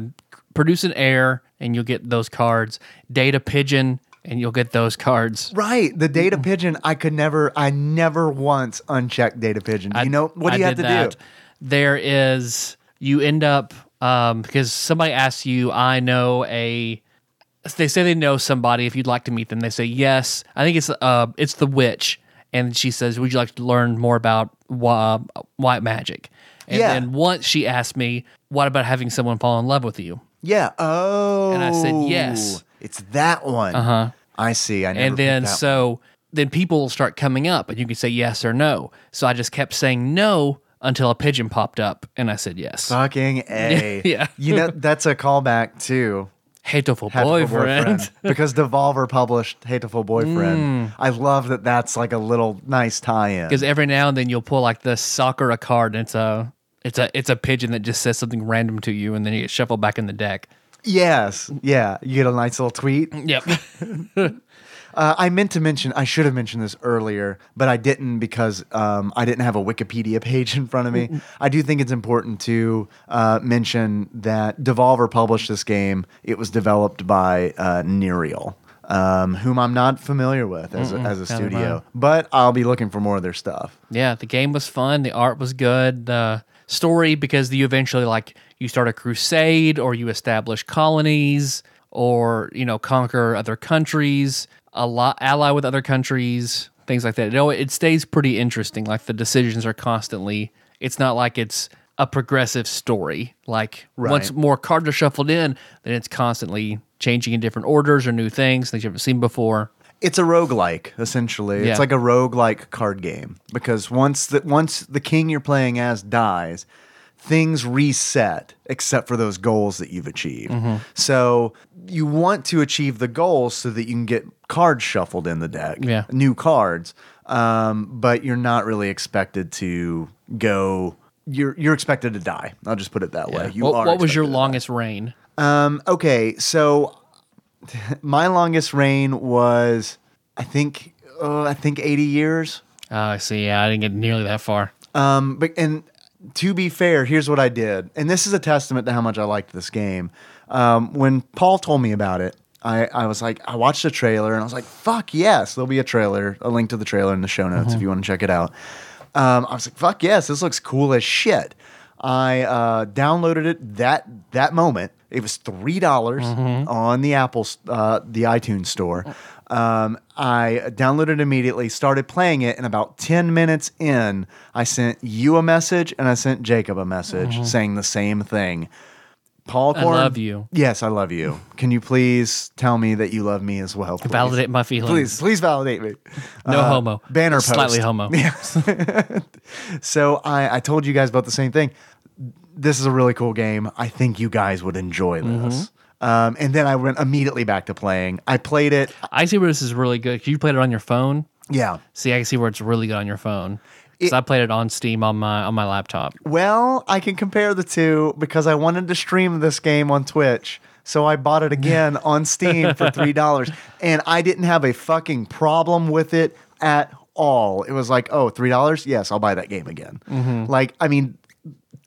produce an air and you'll get those cards. Data pigeon and you'll get those cards. Right. The data pigeon, I could never, I never once unchecked data pigeon. Do you know, what do I you have to that. do? There is you end up um, because somebody asks you, I know a. They say they know somebody. If you'd like to meet them, they say yes. I think it's uh it's the witch, and she says, "Would you like to learn more about uh, white magic?" And Yeah. then once she asked me, "What about having someone fall in love with you?" Yeah. Oh. And I said yes. It's that one. Uh huh. I see. I and then so then people will start coming up and you can say yes or no. So I just kept saying no until a pigeon popped up and I said yes. Fucking A. Yeah. You know, that's a callback to Hatoful, Hatoful boyfriend. because Devolver published Hatoful Boyfriend. Mm. I love that that's like a little nice tie-in. Because every now and then you'll pull like the Sakura card and it's a it's a it's a pigeon that just says something random to you and then you get shuffled back in the deck. Yes. Yeah. You get a nice little tweet. Yep. Uh, I meant to mention, I should have mentioned this earlier, but I didn't because um, I didn't have a Wikipedia page in front of me. I do think it's important to uh, mention that Devolver published this game. It was developed by uh, Nerial, um, whom I'm not familiar with as a, as a studio, but I'll be looking for more of their stuff. Yeah, the game was fun. The art was good. The story, because you eventually like you start a crusade or you establish colonies or you know conquer other countries, a lot ally with other countries, things like that. Know, it stays pretty interesting. Like the decisions are constantly. It's not like it's a progressive story. Like once more cards are shuffled in, then it's constantly changing in different orders or new things, things you haven't seen before. It's a roguelike, essentially. Yeah. It's like a roguelike card game because once the once the king you're playing as dies, things reset except for those goals that you've achieved. Mm-hmm. So you want to achieve the goals so that you can get cards shuffled in the deck, Yeah. new cards. Um, but you're not really expected to go. You're you're expected to die. I'll just put it that way. You what are what was your longest reign? Um, okay, so my longest reign was, I think, uh, I think eighty years. Oh, I see. Yeah, I didn't get nearly that far. Um, but and to be fair, here's what I did, and this is a testament to how much I liked this game. Um, when Paul told me about it, I, I was like, I watched the trailer, and I was like, fuck yes, there'll be a trailer, a link to the trailer in the show notes if you want to check it out. Um, I was like, fuck yes, this looks cool as shit. I uh, downloaded it that that moment. It was three dollars on the Apple, uh, the iTunes store. Um, I downloaded it immediately, started playing it, and about ten minutes in, I sent you a message and I sent Jacob a message saying the same thing. Paul, I love you. Yes, I love you. Can you please tell me that you love me as well? Please? Validate my feelings. Please, please validate me. No Uh, homo. Banner post. Slightly homo. Yes. So I, I told you guys about the same thing. This is a really cool game. I think you guys would enjoy this. Um, and then I went immediately back to playing. I played it. I see where this is really good. You played it on your phone. Yeah. See, I can see where it's really good on your phone. Because I played it on Steam on my on my laptop. Well, I can compare the two because I wanted to stream this game on Twitch. So I bought it again on Steam for $3. And I didn't have a fucking problem with it at all. It was like, oh, $3? Yes, I'll buy that game again. Mm-hmm. Like, I mean,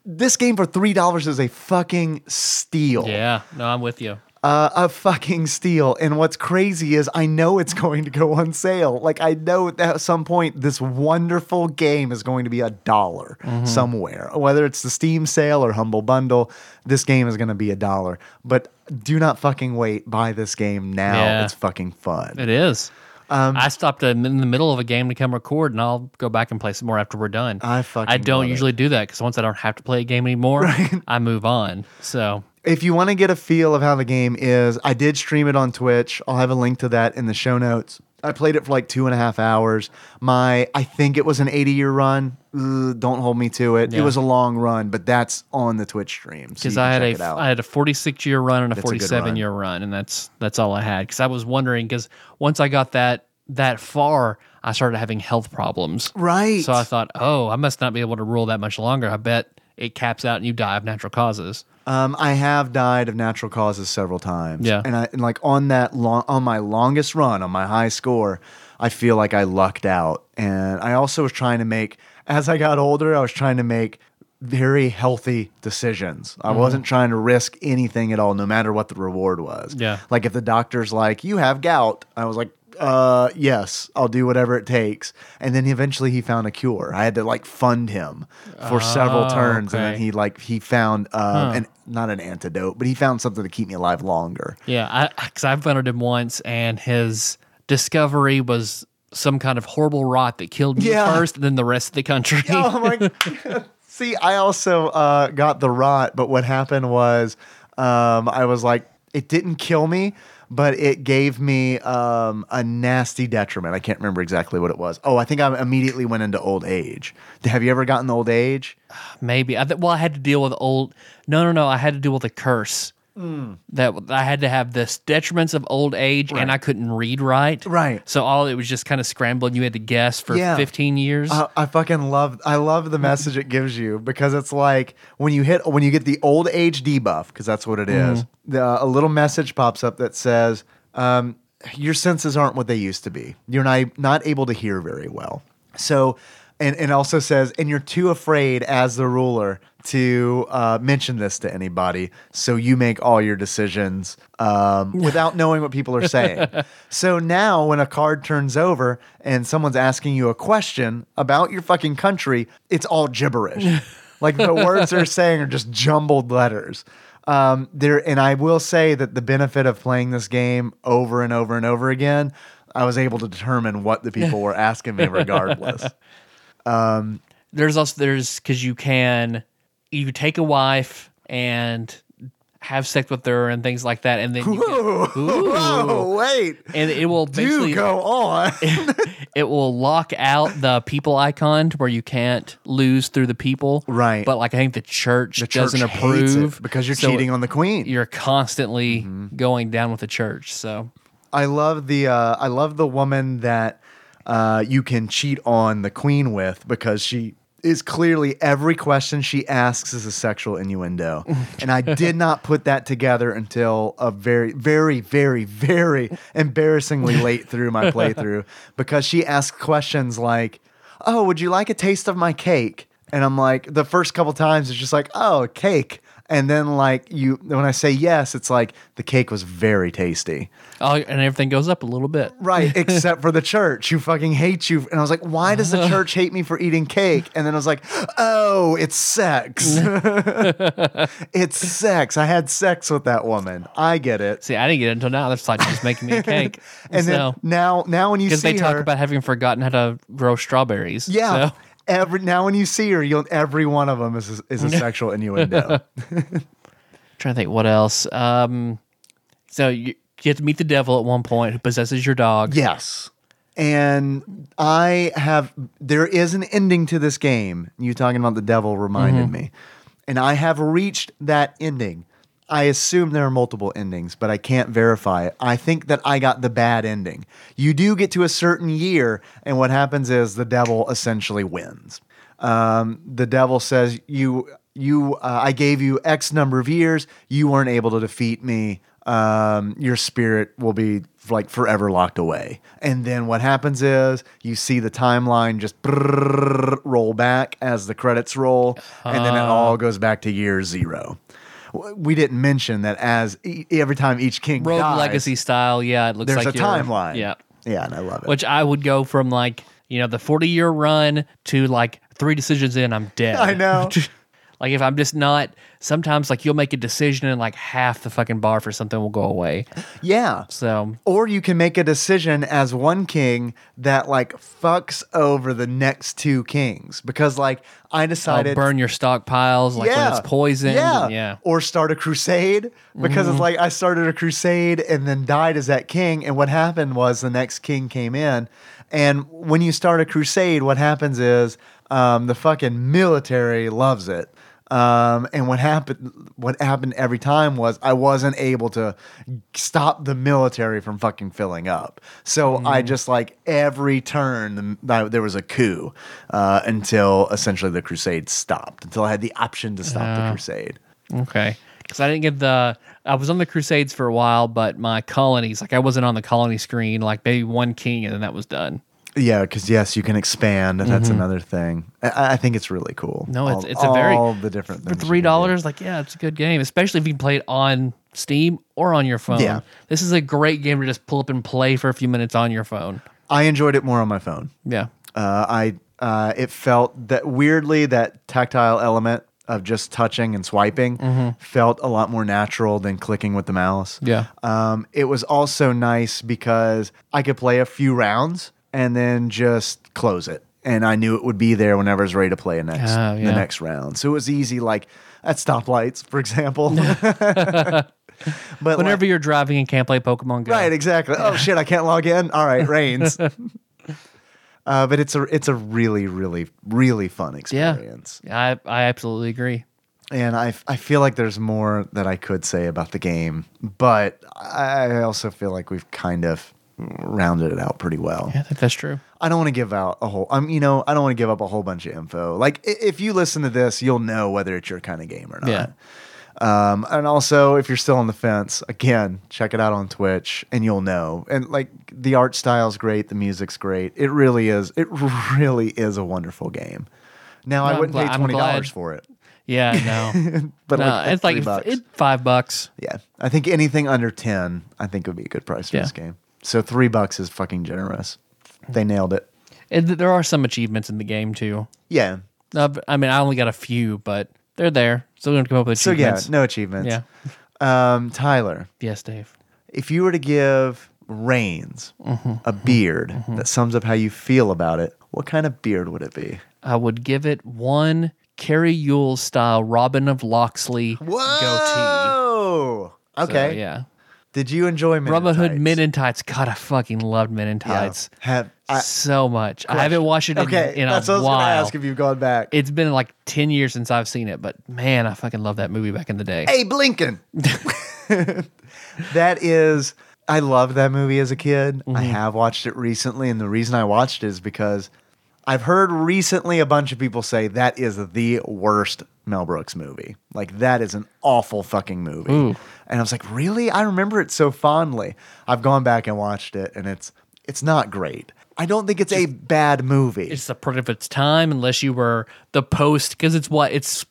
this game for $3 is a fucking steal. Yeah, no, I'm with you. Uh, a fucking steal. And what's crazy is I know it's going to go on sale. Like I know at some point this wonderful game is going to be a dollar Mm-hmm. somewhere. Whether it's the Steam sale or Humble Bundle, this game is going to be a dollar. But do not fucking wait. Buy this game now. Yeah. It's fucking fun. It is. Um, I stopped in the middle of a game to come record, and I'll go back and play some more after we're done. I fucking I don't love it. usually do that because once I don't have to play a game anymore, I move on. So if you want to get a feel of how the game is, I did stream it on Twitch. I'll have a link to that in the show notes. I played it for like two and a half hours. My, I think it was an 80 year run. Ugh, don't hold me to it. It was a long run, but that's on the Twitch stream. Because you I had a. I had a 46 year run and a That's a good 47 year run, and that's that's all I had. Because I was wondering because once I got that that far, I started having health problems. right. So I thought, oh, I must not be able to rule that much longer. I bet it caps out and you die of natural causes. Um, I have died of natural causes several times. Yeah. and I and like on that long on my longest run on my high score, I feel like I lucked out. And I also was trying to make as I got older, I was trying to make very healthy decisions. I Mm-hmm. wasn't trying to risk anything at all, no matter what the reward was. Yeah. like if the doctor's like, "You have gout," I was like. Uh yes, I'll do whatever it takes. And then eventually he found a cure. I had to like fund him for several Oh, turns, and then he like he found uh, an not an antidote, but he found something to keep me alive longer. Yeah, because I've funded him once, and his discovery was some kind of horrible rot that killed me Yeah. first, and then the rest of the country. Oh my! God. See, I also uh, got the rot, but what happened was um, I was like, it didn't kill me, but it gave me um, a nasty detriment. I can't remember exactly what it was. Oh, I think I immediately went into old age. Have you ever gotten old age? Maybe. I th- well, I had to deal with old. No, no, no. I had to deal with a curse. Hmm. That I had to have the detriments of old age, and I couldn't read right. Right. So all it was just kind of scrambling. You had to guess for Yeah. 15 years. Uh, I fucking love I love the message it gives you because it's like when you hit when you get the old age debuff because that's what it is. The, a little message pops up that says um, your senses aren't what they used to be. You're not not able to hear very well. So and and also says and you're too afraid as the ruler to uh, mention this to anybody, so you make all your decisions um, without knowing what people are saying. so now, when a card turns over and someone's asking you a question about your fucking country, it's all gibberish. like the words they're saying are just jumbled letters. Um, there, and I will say that the benefit of playing this game over and over and over again, I was able to determine what the people were asking me, regardless. there's also there's because you can you take a wife and have sex with her and things like that, and then you get, Oh wait, and it will do basically go on. it will lock out the people icon to where you can't lose through the people. Right. But like I think the church The doesn't it approve because you're so cheating on the queen. You're constantly Mm-hmm. going down with the church. So I love the uh, I love the woman that uh, you can cheat on the queen with because she is clearly every question she asks is a sexual innuendo, and I did not put that together until a very very very very embarrassingly late through my playthrough because she asked questions like, "Oh, would you like a taste of my cake?" And I'm like, the first couple times it's just like, "Oh, cake." And then like you when I say yes, it's like the cake was very tasty. oh, and everything goes up a little bit. Right, except for the church who fucking hates you. And I was like, why does the church hate me for eating cake? And then I was like, oh, it's sex. it's sex. I had sex with that woman. I get it. See, I didn't get it until now. That's like just making me a cake. And so, then now, now when you because see they talk her, about having forgotten how to grow strawberries. yeah, So, every now when you see her, you'll every one of them is a, is a sexual innuendo. trying to think what else. Um, so you, you have to meet the devil at one point who possesses your dog. Yes. And I have, there is an ending to this game. You talking about the devil reminded me. And I have reached that ending. I assume there are multiple endings, but I can't verify it. I think that I got the bad ending. You do get to a certain year, and what happens is the devil essentially wins. Um, the devil says, "You, you, uh, I gave you X number of years. You weren't able to defeat me. Um, your spirit will be like forever locked away." And then what happens is you see the timeline just roll back as the credits roll, and then it all goes back to year zero. We didn't mention that as e- every time each king Rogue dies, Legacy style. Yeah, it looks there's like a you're- timeline. Yeah. yeah, and I love it. Which I would go from like, you know, the 40 year run to like three decisions in, I'm dead. I know. like if I'm just not, sometimes like you'll make a decision and like half the fucking bar for something will go away. yeah, So Or you can make a decision as one king that like fucks over the next two kings because like I I'll decided burn your stockpiles like when it's poisoned. Yeah. and- yeah. Or start a crusade because Mm-hmm. it's like I started a crusade and then died as that king. And what happened was the next king came in. And when you start a crusade, what happens is um, the fucking military loves it. Um, and what happened? What happened every time was I wasn't able to stop the military from fucking filling up. So Mm. I just like every turn the, there was a coup uh, until essentially the crusade stopped. Until I had the option to stop the crusade. Okay. Because I didn't get the. I was on the Crusades for a while, but my colonies, like I wasn't on the colony screen, like maybe one king and then that was done. Yeah, because yes, you can expand. and That's another thing. I, I think it's really cool. Mm-hmm. No, it's All- it's a very all the different for three dollars. Like, yeah, it's a good game, especially if you play it on Steam or on your phone. Yeah. this is a great game to just pull up and play for a few minutes on your phone. I enjoyed it more on my phone. Yeah, Uh, I uh, it felt that weirdly that tactile element of just touching and swiping felt a lot more natural than clicking with the mouse. Yeah. Um, it was also nice because I could play a few rounds and then just close it. And I knew it would be there whenever I was ready to play next Oh, the next round. So it was easy, like at stoplights, for example. but Whenever like- you're driving and can't play Pokemon Go. right, exactly. Oh shit, I can't log in. All right, Reigns. uh, but it's a it's a really really really fun experience. Yeah. I I absolutely agree. and I, I feel like there's more that I could say about the game, but I also feel like we've kind of rounded it out pretty well. Yeah, I think that's true. I don't want to give out a whole. I'm you know I don't want to give up a whole bunch of info. Like if you listen to this, you'll know whether it's your kind of game or not. Yeah. Um, and also, if you're still on the fence, again, check it out on Twitch, and you'll know. And like the art style's great, the music's great. It really is. It really is a wonderful game. Now No, I wouldn't gla- pay twenty dollars for it, Yeah, no. but no, like it's like bucks. it, five bucks. Yeah, I think anything under ten, I think would be a good price for Yeah. this game. So three bucks is fucking generous. They nailed it. And there are some achievements in the game too. Yeah. Uh, I mean, I only got a few, but they're there. Still going to come up with achievements. So yeah, no achievements. Yeah. Um, Tyler, Yes, Dave. if you were to give Reigns Mm-hmm. a beard that sums up how you feel about it, what kind of beard would it be? I would give it one Cary Elwes style Robin of Locksley goatee. Whoa. So, Okay. yeah. Did you enjoy Men in Robin Hood? Men in Tights. God, I fucking loved Men in Yeah. Tights Have I, so much. I haven't watched it in, okay, in a that's what I was gonna ask if you've gone back. it's been like 10 years since I've seen it, but man, I fucking love that movie back in the day. hey, Blinkin. that is, I loved that movie as a kid. I mm-hmm. have watched it recently, and the reason I watched it is because I've heard recently a bunch of people say that is the worst Mel Brooks movie. Like that is an awful fucking movie. Ooh. And I was like, really? I remember it so fondly. I've gone back and watched it, and it's it's not great. I don't think it's a bad movie. It's a product of its time, unless you were the post, because it's what? It's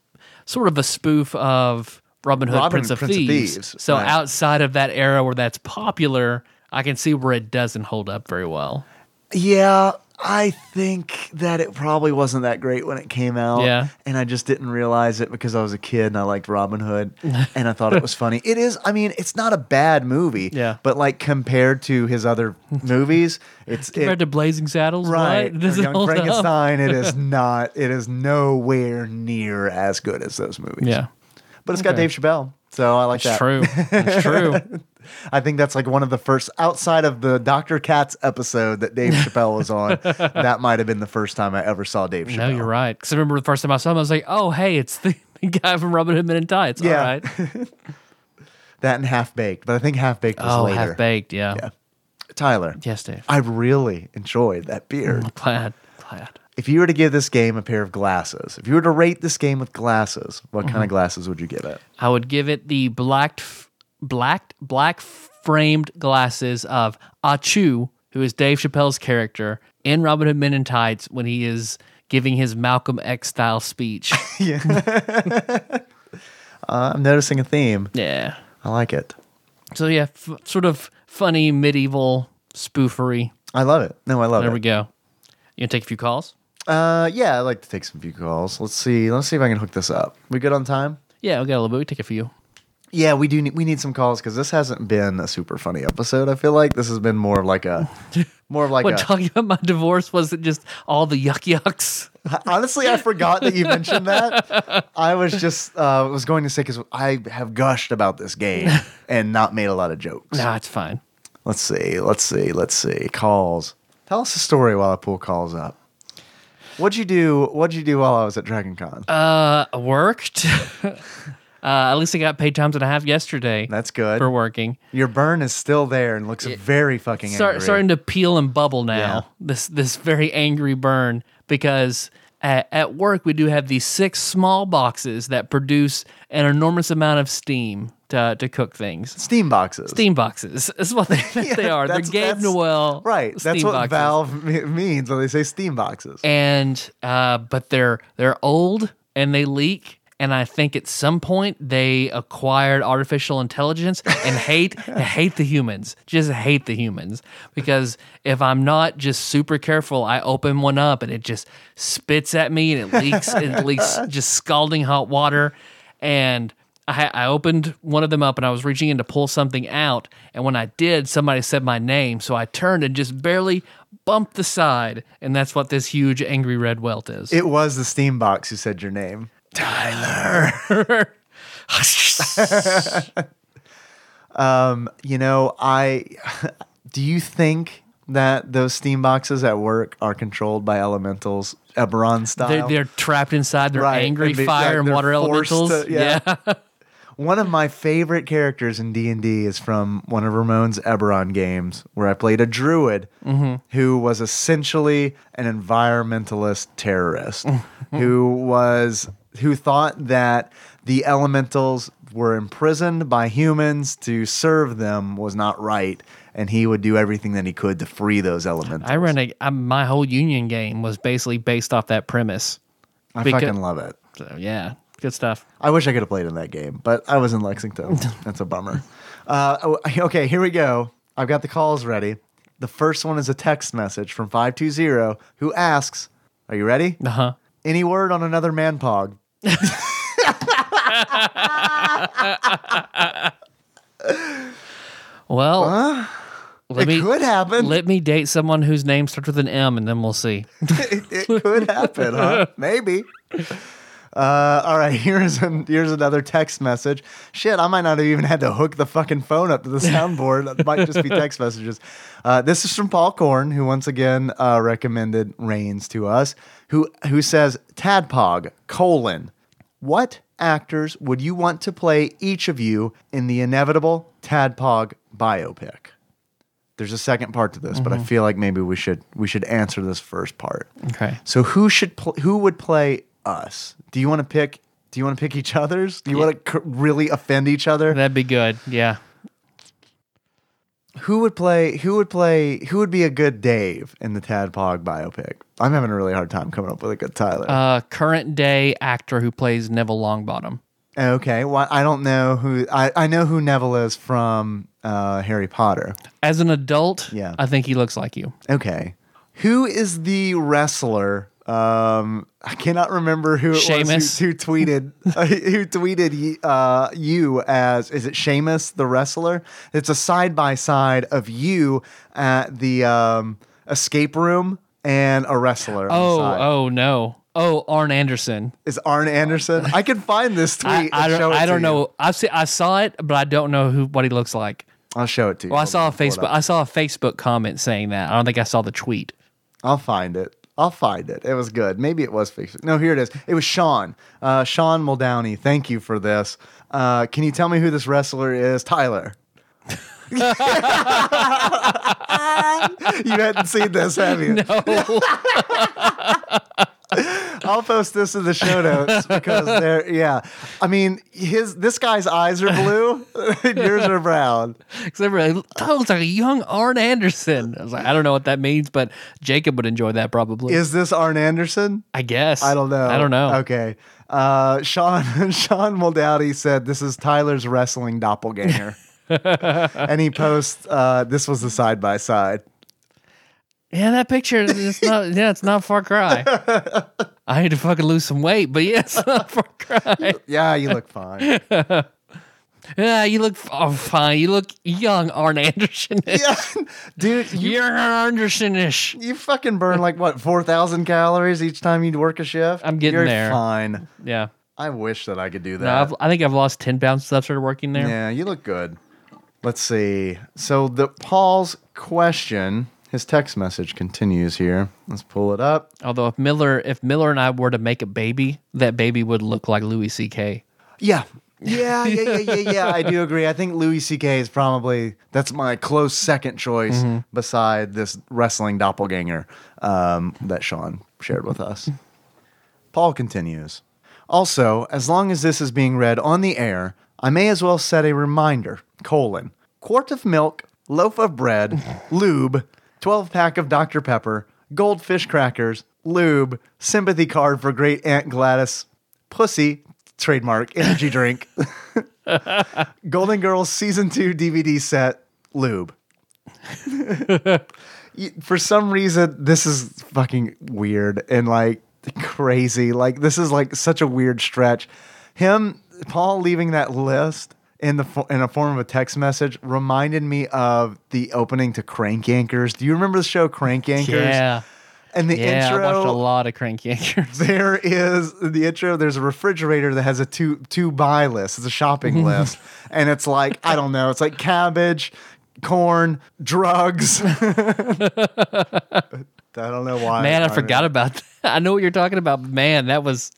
sort of a spoof of Robin Hood, Robin Prince, of, Prince of Thieves. Thieves, So right. outside of that era where that's popular, I can see where it doesn't hold up very well. Yeah, I think that it probably wasn't that great when it came out. Yeah. And I just didn't realize it because I was a kid and I liked Robin Hood and I thought it was funny. It is, I mean, it's not a bad movie. Yeah. But like compared to his other movies, it's Compared it, to Blazing Saddles, right. Or it Young? Frankenstein, it is not, it is nowhere near as good as those movies. Yeah, But it's got Dave Chappelle. So I like that. it's that. true. It's true. I think that's like one of the first outside of the Dr. Katz episode that Dave Chappelle was on. that might have been the first time I ever saw Dave Chappelle. no, you're right. Because I remember the first time I saw him, I was like, "Oh, hey, it's the, guy from Robin Hood Men in Tights." Yeah. All right. That and Half Baked, but I think Half Baked was Oh, later. half baked. Yeah. Yeah. Tyler, Yes, Dave. I really enjoyed that beard. Glad. Glad. If you were to give this game a pair of glasses, if you were to rate this game with glasses, what kind Mm-hmm. of glasses would you give it? I would give it the black, black, black framed glasses of Ahchoo, who is Dave Chappelle's character in Robin Hood Men in Tights when he is giving his Malcolm X style speech. Uh, I'm noticing a theme. yeah. I like it. So yeah, f- sort of funny medieval spoofery. I love it. No, I love There it. There we go. You gonna take a few calls? Uh, yeah, I'd like to take some few calls. Let's see. Let's see if I can hook this up. We good on time? Yeah, we got a little bit. We take a few. Yeah, we do. Need, we need some calls because this hasn't been a super funny episode. I feel like this has been more of like a, more of like What a. talking about my divorce wasn't just all the yuck yucks. Honestly, I forgot that you mentioned that. I was just uh, was going to say because I have gushed about this game and not made a lot of jokes. Nah, it's fine. Let's see. Let's see. Let's see. Calls. Tell us a story while I pull calls up. What'd you do? What'd you do while I was at Dragon Con? Uh, worked. Uh, at least I got paid times and a half yesterday. That's good. for working. Your burn is still there and looks very fucking Start, angry. starting to peel and bubble now. Yeah. This this very angry burn because at, at work we do have these six small boxes that produce an enormous amount of steam to to cook things. Steam boxes. Steam boxes is what they, they are. They're that's- Gabe that's- Newell. Right. That's what boxes. Valve me- means when they say steam boxes. and uh, but they're they're old and they leak. And I think at some point they acquired artificial intelligence and hate hate the humans. Just hate the humans because if I'm not just super careful, I open one up and it just spits at me and it leaks. it leaks just scalding hot water. And I, I opened one of them up and I was reaching in to pull something out. And when I did, somebody said my name. So I turned and just barely bumped the side. And that's what this huge angry red welt is. It was the steam box who said your name. Um, you know, I do you think that those steam boxes at work are controlled by elementals, Eberron style? They're, they're trapped inside their Right, angry and they- fire like, and water elementals. to- yeah. yeah. One of my favorite characters in D and D is from one of Ramon's Eberron games, where I played a druid who was essentially an environmentalist terrorist, who was who thought that the elementals were imprisoned by humans to serve them was not right, and he would do everything that he could to free those elementals. I ran a I, my whole Union game was basically based off that premise. I because- fucking love it. So yeah, good stuff. I wish I could have played in that game, but I was in Lexington. That's a bummer. Uh, oh, okay, here we go. I've got the calls ready. The first one is a text message from 520 who asks, Are you ready? Uh huh. Any word on another man pog? Well, let it me could happen. let me date someone whose name starts with an M, and then we'll see. it, it could happen, huh? Maybe. Uh, all right, here's an, here's another text message. Shit, I might not have even had to hook the fucking phone up to the soundboard. It might just be text messages. Uh, this is from Paul Korn, who once again uh, recommended Reigns to us. Who who says Tadpog colon What actors would you want to play each of you in the inevitable Tadpog biopic? There's a second part to this, but I feel like maybe we should we should answer this first part. Okay. So who should pl- who would play us? Do you want to pick? Do you want to pick each other's? Do you want to c- really offend each other? That'd be good. Yeah. Who would play? Who would play? Who would be a good Dave in the Tadpog biopic? I'm having a really hard time coming up with a good Tyler. Uh, current day actor who plays Neville Longbottom. okay, well, I don't know who. I, I know who Neville is from uh, Harry Potter. As an adult, Yeah. I think he looks like you. Okay, who is the wrestler? Um, I cannot remember who it Sheamus. was who, who tweeted who tweeted uh, you as is it Sheamus the wrestler? It's a side by side of you at the um, escape room and a wrestler. on the Oh, side. oh no. Oh, Arn Anderson. is Arn Anderson? I can find this tweet. I, I don't, I don't know. I see. I saw it, but I don't know who what he looks like. I'll show it to you. Well, I saw a on, pull it Facebook. I saw a Facebook comment saying that. I don't think I saw the tweet. I'll find it. I'll find it. It was good. Maybe it was Facebook. No, here it is. It was Sean. Uh, Sean Muldowney. Thank you for this. Uh, can you tell me who this wrestler is? Tyler. you hadn't seen this, have you? No. I'll post this in the show notes because they're yeah. I mean, his this guy's eyes are blue, yours are brown. Except for, oh, it looks like a young Arn Anderson. I was like, I don't know what that means, but Jacob would enjoy that probably. Is this Arn Anderson? I guess. I don't know. I don't know. Okay. Uh, Sean Sean Muldowney said this is Tyler's wrestling doppelganger, and he posts uh, this was the side by side. Yeah, that picture is not. Yeah, it's not Far Cry. I need to fucking lose some weight, but yeah, it's not Far Cry. Yeah, you look fine. Yeah, you look oh, fine. You look young, Arn Anderson. yeah, dude, you You're Anderson-ish. you fucking burn like what four thousand calories each time you work a shift. I'm getting You're there. Fine. Yeah. I wish that I could do that. No, I think I've lost ten pounds since I started working there. Yeah, you look good. Let's see. So the Paul's question, his text message continues here. Let's pull it up. Although if Miller, if Miller and I were to make a baby, that baby would look like Louis C.K. Yeah. Yeah, yeah, yeah, yeah, yeah. I do agree. I think Louis C.K. is probably that's my close second choice beside this wrestling doppelganger um, that Sean shared with us. Paul continues. Also, as long as this is being read on the air, I may as well set a reminder: colon quart of milk, loaf of bread, lube, twelve pack of Dr Pepper, goldfish crackers, lube, sympathy card for Great Aunt Gladys, pussy trademark energy drink, Golden Girls season two DVD set, lube. For some reason, this is fucking weird and like crazy. Like this is like such a weird stretch. Him, Paul, leaving that list in the in a form of a text message reminded me of the opening to Crank Yankers. Do you remember the show Crank Yankers? Yeah. And the Yeah, I watched a intro, lot of Crank Yankers. there is the intro. There's a refrigerator that has a two two buy list. It's a shopping list, and it's like I don't know. It's like cabbage, corn, drugs. I don't know why. Man, I forgot about that. I know what you're talking about. Man, that was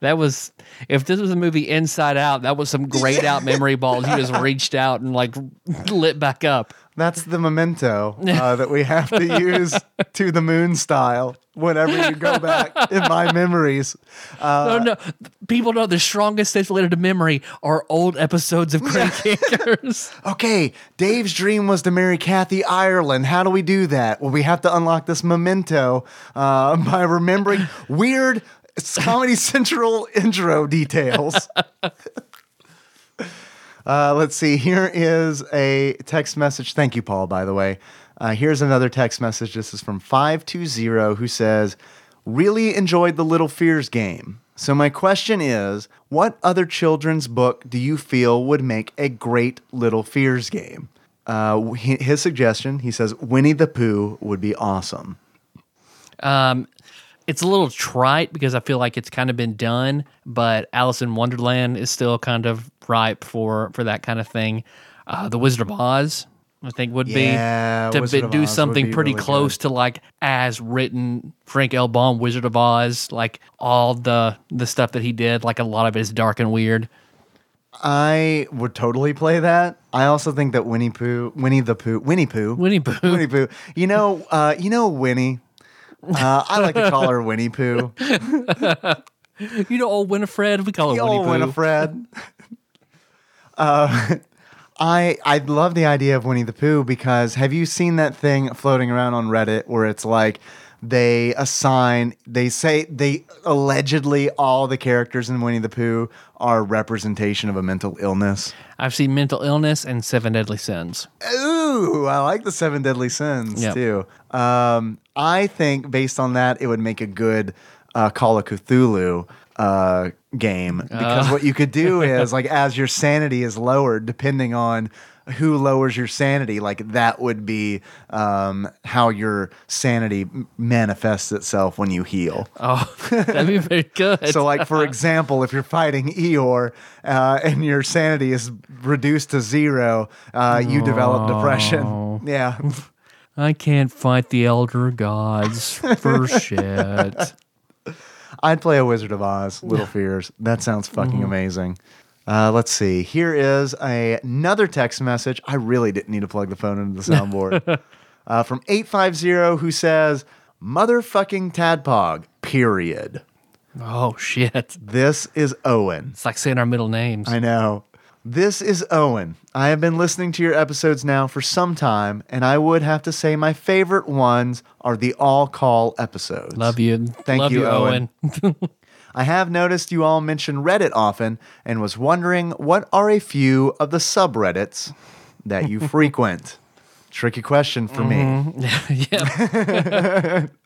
that was if this was a movie Inside Out, that was some grayed out memory balls you just reached out and like lit back up. That's the memento uh, that we have to use to the moon style whenever you go back in my memories. Uh, no, no. People know the strongest things related to memory are old episodes of Crank Yankers. Okay, Dave's dream was to marry Kathy Ireland. How do we do that? Well, we have to unlock this memento uh, by remembering weird Comedy Central intro details. Uh, let's see. Here is a text message. Thank you, Paul, by the way. Uh, here's another text message. This is from 520 who says, Really enjoyed the Little Fears game. So, my question is what other children's book do you feel would make a great Little Fears game? Uh, his suggestion, he says, Winnie the Pooh would be awesome. Um, it's a little trite because I feel like it's kind of been done, but Alice in Wonderland is still kind of ripe for for that kind of thing. Uh, the Wizard of Oz, I think, would Yeah, be to be- do Oz something pretty really close to like as written Frank L. Baum Wizard of Oz, like all the the stuff that he did. Like a lot of it is dark and weird. I would totally play that. I also think that Winnie Pooh, Winnie the Pooh, Winnie Pooh, Winnie Pooh. Winnie Pooh. You know, uh, you know Winnie. Uh, I like to call her Winnie Pooh. You know, old Winifred, we call her The Winnie old Pooh. Winifred. uh, I I love the idea of Winnie the Pooh because have you seen that thing floating around on Reddit where it's like they assign they say they allegedly all the characters in Winnie the Pooh are representation of a mental illness. I've seen Mental Illness and Seven Deadly Sins. Ooh, I like the seven deadly sins Yep. too. Um, I think based on that, it would make a good uh, Call of Cthulhu uh, game because what you could do is like as your sanity is lowered, depending on who lowers your sanity, like that would be um, how your sanity manifests itself when you heal. Oh, that'd be very good. So, like for example, if you're fighting Eeyore uh, and your sanity is reduced to zero, uh, you develop depression. Yeah. I can't fight the elder gods for shit. I'd play a Wizard of Oz, Little Fears. That sounds fucking amazing. Uh, let's see. Here is a, another text message. I really didn't need to plug the phone into the soundboard. uh, from 850 who says, Motherfucking Tadpog, period. Oh shit! This is Owen. It's like saying our middle names. I know. This is Owen. I have been listening to your episodes now for some time, and I would have to say my favorite ones are the all call episodes. Love you. Thank Love you, you, Owen. Owen. I have noticed you all mention Reddit often and was wondering what are a few of the subreddits that you frequent? Tricky question for me. Mm-hmm.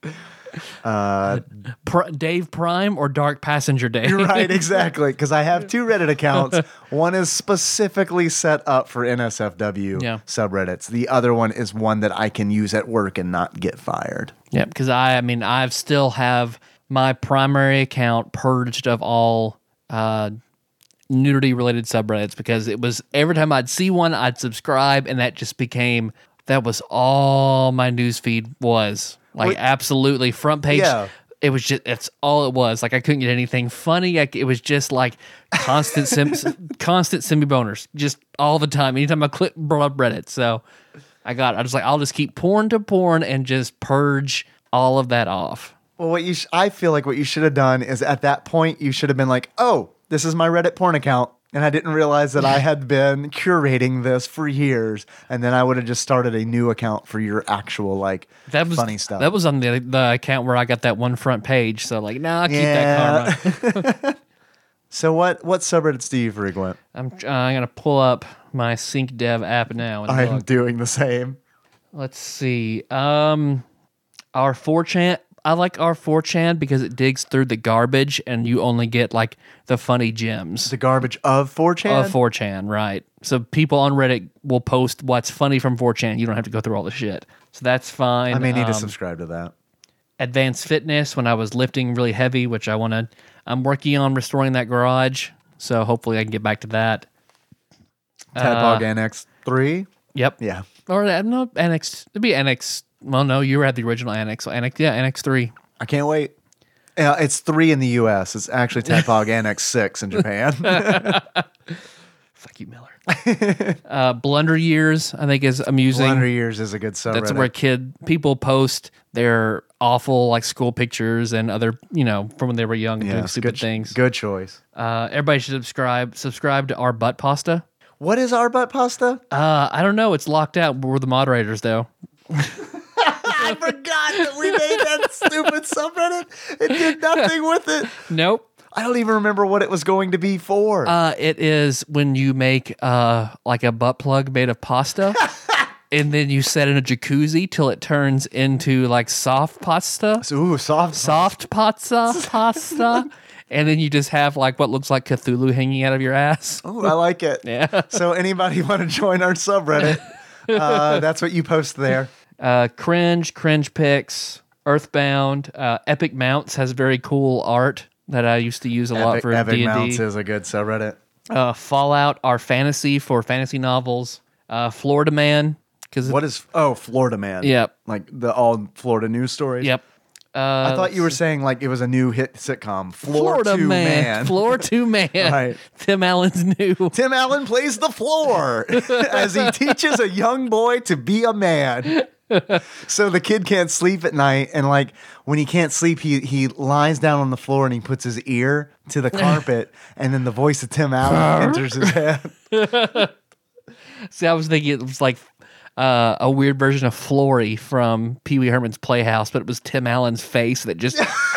yeah. Pr- Dave Prime or Dark Passenger Dave? Right, exactly. Because I have two Reddit accounts. One is specifically set up for NSFW Yeah. subreddits. The other one is one that I can use at work and not get fired. Yeah, because I, I mean, I still have my primary account purged of all uh, nudity related subreddits because it was every time I'd see one, I'd subscribe, and that just became that was all my news feed was like absolutely front page. Yeah. It was just it's all it was. Like I couldn't get anything funny. Like, it was just like constant sim, constant semi boners, just all the time. Anytime I click Reddit, so I got. I was like, I'll just keep porn to porn and just purge all of that off. Well, what you sh- I feel like what you should have done is at that point you should have been like, "Oh, this is my Reddit porn account." And I didn't realize that I had been curating this for years, and then I would have just started a new account for your actual like That was funny stuff. That was on the the account where I got that one front page. So like, nah, I'll keep that karma. so what what subreddits do you frequent? I'm uh, I'm gonna pull up my Sync Dev app now. And I'm look. doing the same. Let's see. Um, our 4chan. I like our 4chan because it digs through the garbage and you only get like the funny gems The garbage of 4chan. of 4chan, right? So people on Reddit will post what's funny from 4chan. You don't have to go through all the shit. So that's fine. I may need to Um, subscribe to that. advanced fitness when I was lifting really heavy, which I want to. I'm working on restoring that garage, so hopefully I can get back to that. Tadpog NX three. Yep. Yeah. Or uh, no, Annex. It'd be Annex. Well, no, you were at the original Annex. Annex, yeah, Annex three. I can't wait. Yeah, it's three in the U.S. It's actually Tadpog Annex six in Japan. Fuck you, Miller. uh, Blunder Years, I think, is amusing. Wonder Years is a good subreddit. That's where kid people post their awful like school pictures and other you know from when they were young and doing stupid good, things. Good choice. Uh, everybody should subscribe. Subscribe to our butt pasta. What is our butt pasta? Uh, I don't know. It's locked out. We're the moderators though. I forgot that we made that stupid subreddit. It did nothing with it. Nope. I don't even remember what it was going to be for. Uh, it is when you make uh like a butt plug made of pasta. And then you set in a jacuzzi till it turns into like soft pasta, Ooh, soft. soft pasta, pasta, and then you just have like what looks like Cthulhu hanging out of your ass. Ooh, I like it. Yeah. So anybody want to join our subreddit? Uh, that's what you post there. Uh, cringe, cringe picks, Earthbound, uh, Epic Mounts has very cool art that I used to use a lot Epic, for Epic D Mounts is a good subreddit. Uh, Fallout, our fantasy for fantasy novels. Uh, Florida Man, because What is? Oh, Florida Man. Yep. Like the all Florida news stories. Yep. Uh, I thought you were saying like it was a new hit sitcom. Floor Florida to man. man. Floor to man. Right. Tim Allen's new. Tim Allen plays the floor as he teaches a young boy to be a man. So the kid can't sleep at night, and like when he can't sleep, he he lies down on the floor and he puts his ear to the carpet, and then the voice of Tim Allen enters his head. See, I was thinking it was like uh, a weird version of Floory from Pee Wee Herman's Playhouse, but it was Tim Allen's face that just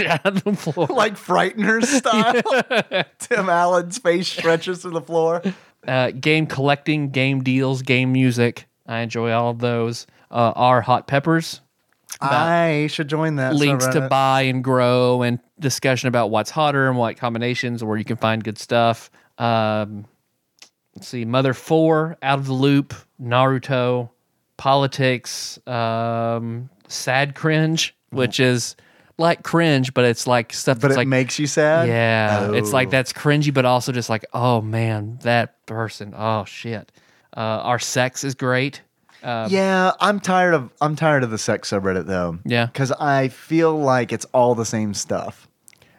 out of the floor. like Frighteners style. Tim Allen's face stretches to the floor. uh, game collecting, game deals, game music. I enjoy all of those. Uh, our hot peppers I should join that. links to buy and grow and discussion about what's hotter and what combinations where you can find good stuff. Um, let's see, Mother Four, Out of the Loop, Naruto, politics, um, sad cringe, which is like cringe, but it's like stuff but that's it like makes you sad. Yeah, it's like Oh. that's cringy, but also just like, oh man, that person. Oh shit. Uh, our sex is great. yeah, I'm tired of I'm tired of the sex subreddit though. Yeah. because I feel like it's all the same stuff.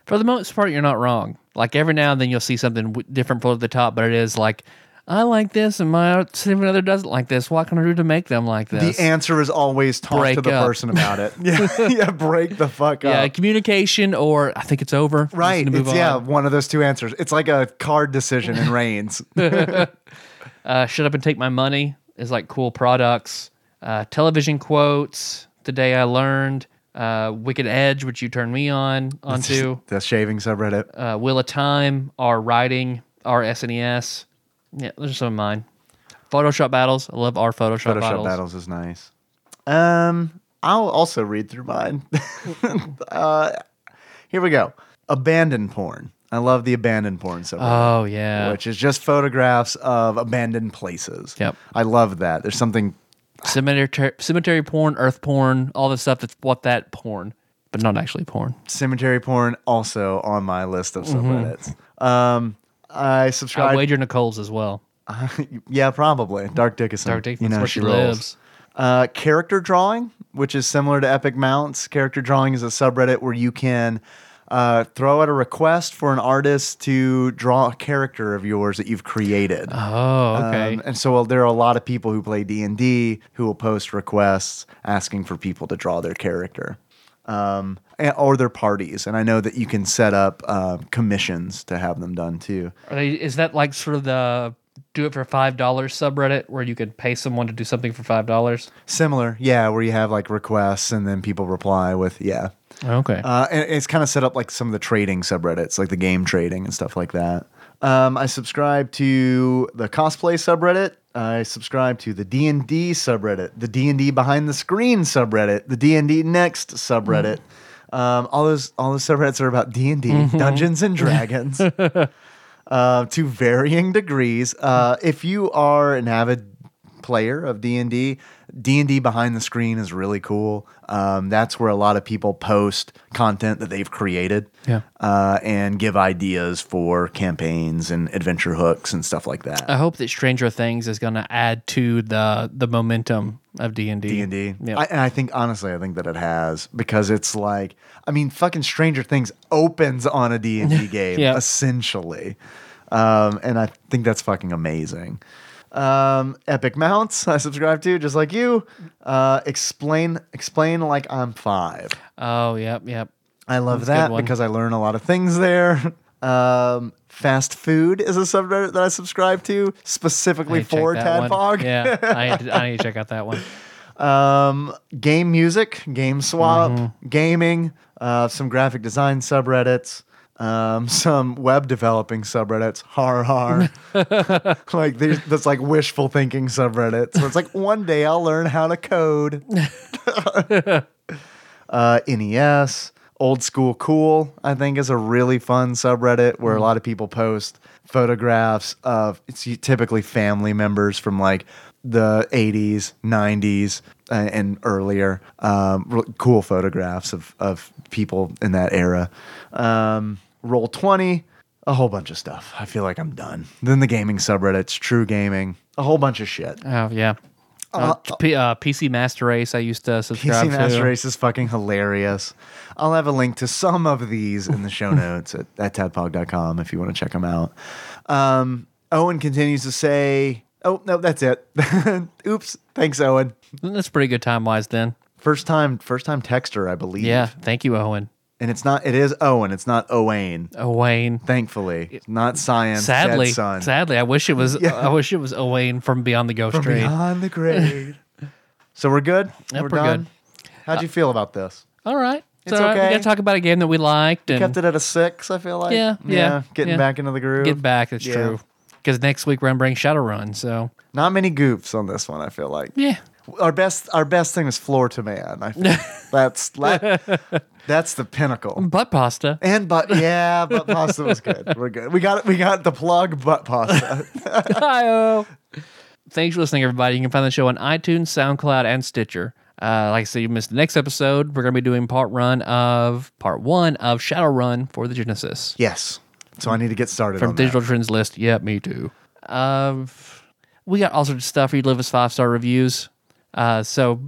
For the most part, you're not wrong. Like every now and then you'll see something w- different for the top, but it is like, I like this, and my significant other doesn't like this. What can I do to make them like this? The answer is always talk Break to the up. person about it. yeah, yeah, break the fuck yeah, up. Yeah, communication, or I think it's over. Right. need to move It's, yeah, one of those two answers. It's like a card decision in Reigns. Uh, Shut up and take my money is like cool products. Uh, television quotes. Today I learned. Uh, Wicked Edge, which you turned me on onto. the shaving subreddit. uh, Wheel of Time, our writing, our SNES. Yeah, those are some of mine. Photoshop battles. I love our Photoshop, Battles. Photoshop battles. battles. is nice. Um, I'll also read through mine. uh, here we go. Abandoned porn. I love the abandoned porn subreddit. Oh yeah, which is just photographs of abandoned places. Yep. I love that. There's something cemetery, cemetery porn, earth porn, all the stuff that's what that porn, but not actually porn. cemetery porn also on my list of subreddits. Um, I I subscribe. wager Nicole's as well. yeah, probably Dark Dickinson. Dark Dick, you that's know where she she lives. Uh, character drawing, which is similar to Epic Mounts. Character drawing is a subreddit where you can uh, throw out a request for an artist to draw a character of yours that you've created. Oh, okay. Um, and so well, there are a lot of people who play D and D who will post requests asking for people to draw their character, um, and, or their parties. And I know that you can set up uh, commissions to have them done too. Are they, is that like sort of the do it for five dollars subreddit where you could pay someone to do something for five dollars? Similar, yeah, where you have like requests and then people reply with yeah. Okay. Uh, and it's kind of set up like some of the trading subreddits, like the game trading and stuff like that. Um, I subscribe to the cosplay subreddit. I subscribe to the D and D subreddit, the D and D behind the screen subreddit, the D and D next subreddit. Um, all those all those subreddits are about D and D, Dungeons and Dragons, uh, to varying degrees. Uh, if you are an avid player of D and D. D and D behind the screen is really cool. Um, that's where a lot of people post content that they've created, Yeah. uh, and give ideas for campaigns and adventure hooks and stuff like that. I hope that Stranger Things is going to add to the the momentum of D and D. D and D. Yeah. I- And I think honestly, I think that it has because it's like, I mean, fucking Stranger Things opens on a D and D game Yeah. essentially, um, and I think that's fucking amazing. Um, Epic Mounts, I subscribe to just like you. Uh, explain, explain like I'm five. Oh, yep, yep. I love That's that one. because I learn a lot of things there. Um, fast food is a subreddit that I subscribe to specifically for. Tadpog. Yeah, I need, to, I need to check out that one. um, game music, game swap, Mm-hmm. gaming, uh, some graphic design subreddits, um, some web developing subreddits, har har. like there's that's like wishful thinking subreddits. So it's like one day I'll learn how to code. uh, NES, old school cool, I think is a really fun subreddit where a lot of people post photographs of it's typically family members from like the 80s, 90s, uh, and earlier. Um, cool photographs of, of people in that era. Um, Roll 20, a whole bunch of stuff. I feel like I'm done. Then the gaming subreddits, True Gaming, a whole bunch of shit. Oh, yeah. Uh, P- uh, PC Master Race, I used to subscribe PC to. Master Race is fucking hilarious. I'll have a link to some of these in the show notes at, at tadpog.com if you want to check them out. Um, Owen continues to say, Oh, no, that's it. Oops. Thanks, Owen. That's pretty good time wise then. First time, first time texter, I believe. Yeah, thank you, Owen. And it's not, it is Owen. It's not Owain. Owain. Thankfully, it's not science. Sadly, son. sadly, I wish it was. Yeah. I wish it was Owain from Beyond the Ghost From beyond the grave. so we're good. Yep, we're done? good. How'd you feel about this? All right, It's all right. Uh, we okay. got to talk about a game that we liked and Kept it at a six. I feel like. Yeah, yeah, Getting yeah. back into the groove. get back. It's Yeah. true. Because next week we're gonna bring Shadowrun. So Not many goofs on this one. I feel like. yeah, Our best, our best thing is floor to man. I feel. that's that, that's the pinnacle. butt pasta. And but yeah, butt pasta was good. We're good. We got we got the plug butt pasta. Hi-oh. Thanks for listening, everybody. You can find the show on iTunes, SoundCloud, and Stitcher. Uh, like I said, you missed the next episode. We're going to be doing part run of part one of Shadowrun for the Genesis yes. So I need to get started from on Digital Trends list. Yeah, me too. Uh, we got all sorts of stuff you leave us five star reviews. Uh, so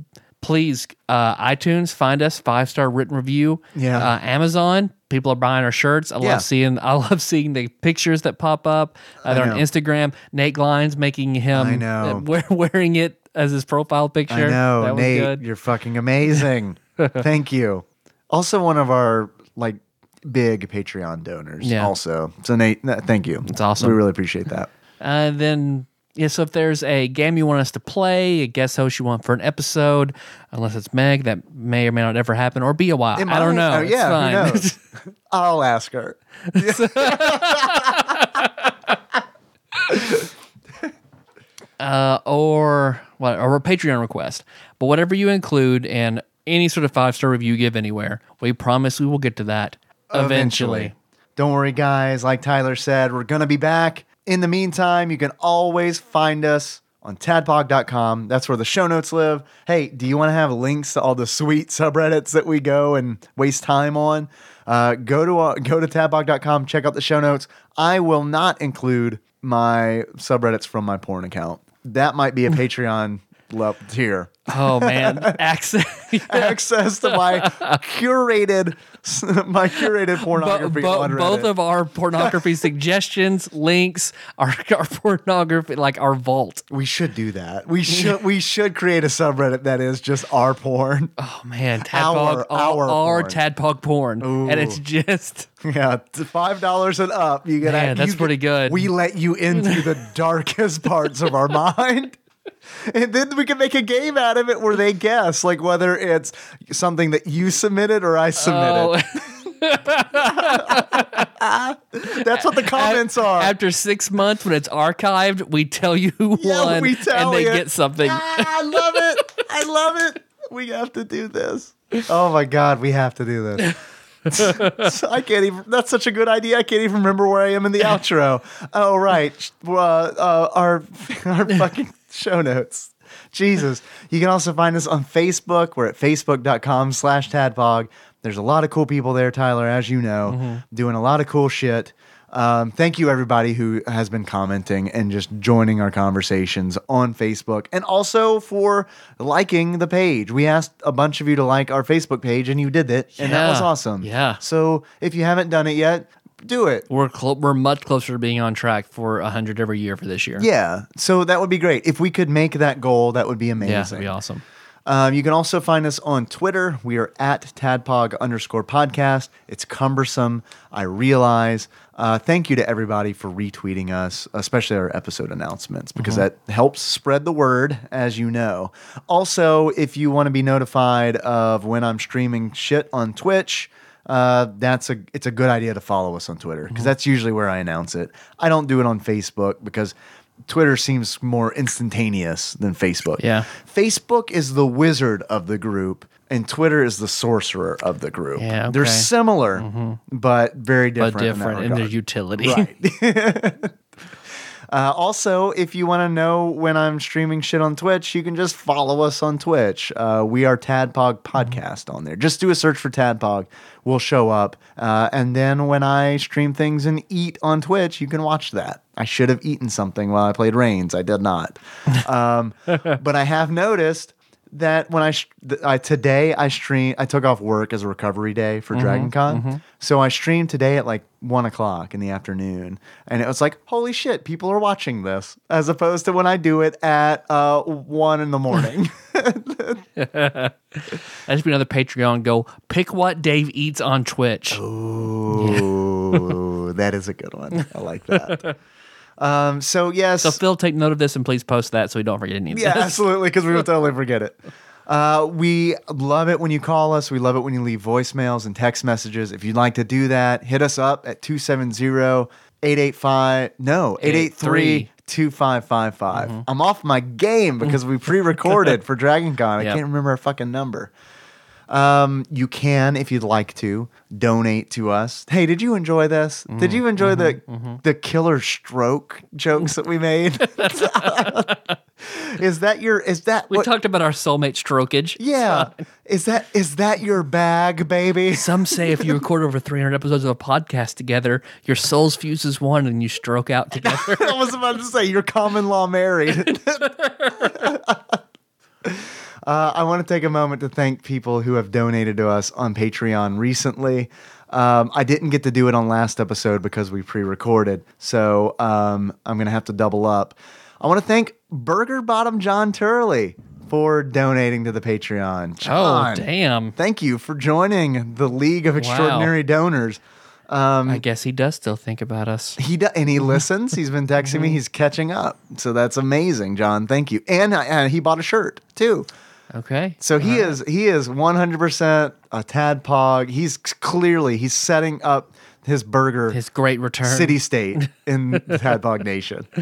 please, uh, iTunes, find us five star written review. Yeah. Uh, Amazon, people are buying our shirts. I Yeah. love seeing. I love seeing the pictures that pop up. Uh, they're on. Instagram. Nate Glines making him. I know. uh, wear, wearing it as his profile picture. I know, that Nate. good. You're fucking amazing. Thank you. Also, one of our like big Patreon donors. Yeah. Also, so Nate, thank you. It's awesome. We really appreciate that. And then, yeah, so if there's a game you want us to play, a guest host you want for an episode, unless it's Meg, that may or may not ever happen, or be a while. I don't know. Oh, It's yeah, fine. who knows? I'll ask her. uh, or what, or a Patreon request. But whatever you include in any sort of five star review you give anywhere, we promise we will get to that eventually. Don't worry, guys. Like Tyler said, we're going to be back. In the meantime, you can always find us on tadpog.com. That's where the show notes live. Hey, do you want to have links to all the sweet subreddits that we go and waste time on? Uh, go to uh, go to tadpog.com, check out the show notes. I will not include my subreddits from my porn account. That might be a Patreon level tier. Oh man, access. Access to my curated my curated pornography bo- on both of our pornography suggestions, links, our, our pornography, like our vault. We should do that. We should we should create a subreddit that is just our porn. Oh man, Our- tadpog, our, our our porn. tadpog porn, and it's just Yeah, five dollars and up. You get you that's get- pretty good. We let you into the darkest parts of our mind. And then we can make a game out of it where they guess, like whether it's something that you submitted or I submitted. oh, That's what the comments are. after six months when it's archived, we tell you who Yeah, won, we tell and they you. get something. Ah, I love it. I love it. We have to do this. Oh my god, we have to do this. I can't even. That's such a good idea. I can't even remember where I am in the outro. Oh right, uh, uh, our our fucking show notes. Jesus. You can also find us on Facebook. We're at facebook.com slash tadpog. There's a lot of cool people there, Tyler, as you know, doing a lot of cool shit. Um, thank you, everybody who has been commenting and just joining our conversations on Facebook, and also for liking the page. We asked a bunch of you to like our Facebook page, and you did it, and that was awesome. Yeah. So if you haven't done it yet, do it. We're clo- we're much closer to being on track for hundred every year for this year. Yeah. So that would be great. If we could make that goal, that would be amazing. yeah, that'd be awesome. Um, you can also find us on Twitter. We are at tadpog underscore podcast. It's cumbersome. I realize. Uh, thank you to everybody for retweeting us, especially our episode announcements, because that helps spread the word, as you know. Also, if you want to be notified of when I'm streaming shit on Twitch, uh, that's a it's a good idea to follow us on Twitter because that's usually where I announce it. I don't do it on Facebook because Twitter seems more instantaneous than Facebook. Yeah. Facebook is the wizard of the group, and Twitter is the sorcerer of the group. Yeah, They're okay. similar, but very different. But different in, in their utility. Right. Uh, also, if you want to know when I'm streaming shit on Twitch, you can just follow us on Twitch. Uh, we are Tadpog Podcast on there. Just do a search for Tadpog. We'll show up. Uh, and then when I stream things and eat on Twitch, you can watch that. I should have eaten something while I played Reigns. I did not. Um, but I have noticed that when I, sh- I today I stream I took off work as a recovery day for Dragon Con, so I streamed today at like one o'clock in the afternoon, and it was like holy shit, people are watching this as opposed to when I do it at uh, one in the morning. That should be another Patreon. Go pick what Dave eats on Twitch. Ooh, that is a good one. I like that. Um, so yes, So Phil, take note of this and please post that so we don't forget any of Yeah, this. absolutely, because we will totally forget it. Uh, we love it when you call us. We love it when you leave voicemails and text messages. If you'd like to do that, hit us up at 270-885, no, 883 2555. I'm off my game because we pre-recorded for Dragon Con. I Yep. can't remember our fucking number. Um, you can, if you'd like to, donate to us. Hey, did you enjoy this? Did you mm-hmm, enjoy the mm-hmm, mm-hmm. the killer stroke jokes that we made? is that your? Is that We what? talked about our soulmate strokage. yeah. Is that is that your bag, baby? Some say if you record over 300 episodes of a podcast together, your souls fuse as one and you stroke out together. I was about to say you're common law married. Uh, I want to take a moment to thank people who have donated to us on Patreon recently. Um, I didn't get to do it on last episode because we pre-recorded, so um, I'm gonna have to double up. I want to thank Burger Bottom John Turley for donating to the Patreon. oh, John, damn. Thank you for joining the League of Extraordinary Donors. I guess he does still think about us. He do, and he listens. He's been texting me. He's catching up. So that's amazing, John. Thank you. And, uh, and he bought a shirt too. Okay. So he is he is 100% a tadpog. He's clearly he's setting up his burger His great return. city state in the Tadpog Nation. Uh,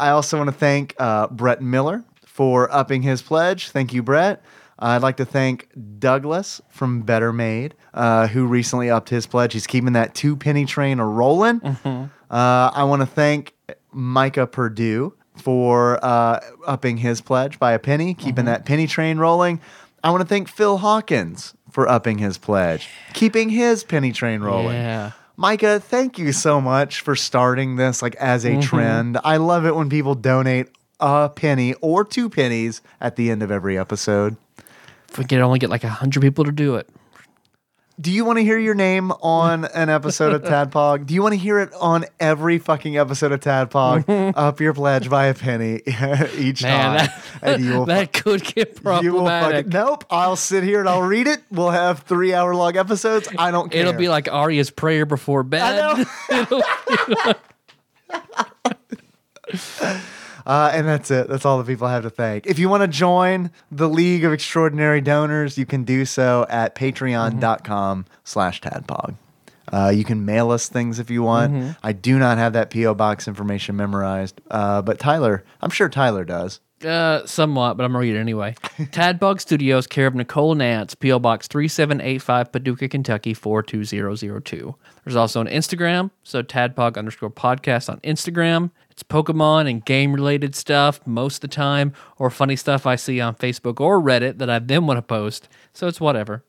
I also want to thank uh, Brett Miller for upping his pledge. Thank you, Brett. I'd like to thank Douglas from Better Made, uh, who recently upped his pledge. He's keeping that two penny train a rolling. Uh, I want to thank Micah Purdue for uh, upping his pledge by a penny, keeping that penny train rolling. I want to thank Phil Hawkins for upping his pledge, keeping his penny train rolling. Yeah. Micah, thank you so much for starting this like as a trend. I love it when people donate a penny or two pennies at the end of every episode. If we could only get like a 100 people to do it. Do you want to hear your name on an episode of Tadpog? Do you want to hear it on every fucking episode of Tadpog? Up your pledge by a penny each Man, time, that, and you will that could get problematic. fucking nope. I'll sit here and I'll read it. We'll have three hour long episodes. I don't care. It'll be like Arya's prayer before bed. I Uh, and that's it. That's all the people I have to thank. If you want to join the League of Extraordinary Donors, you can do so at patreon.com slash tadpog. Uh, you can mail us things if you want. I do not have that P.O. Box information memorized, uh, but Tyler, I'm sure Tyler does. Uh, somewhat, but I'm gonna read it anyway. Tadpog Studios, care of Nicole Nance, PO Box 3785, Paducah, Kentucky 42002. There's also an Instagram, so Tadpog underscore podcast on Instagram. It's Pokemon and game related stuff most of the time, or funny stuff I see on Facebook or Reddit that I then want to post. So it's whatever.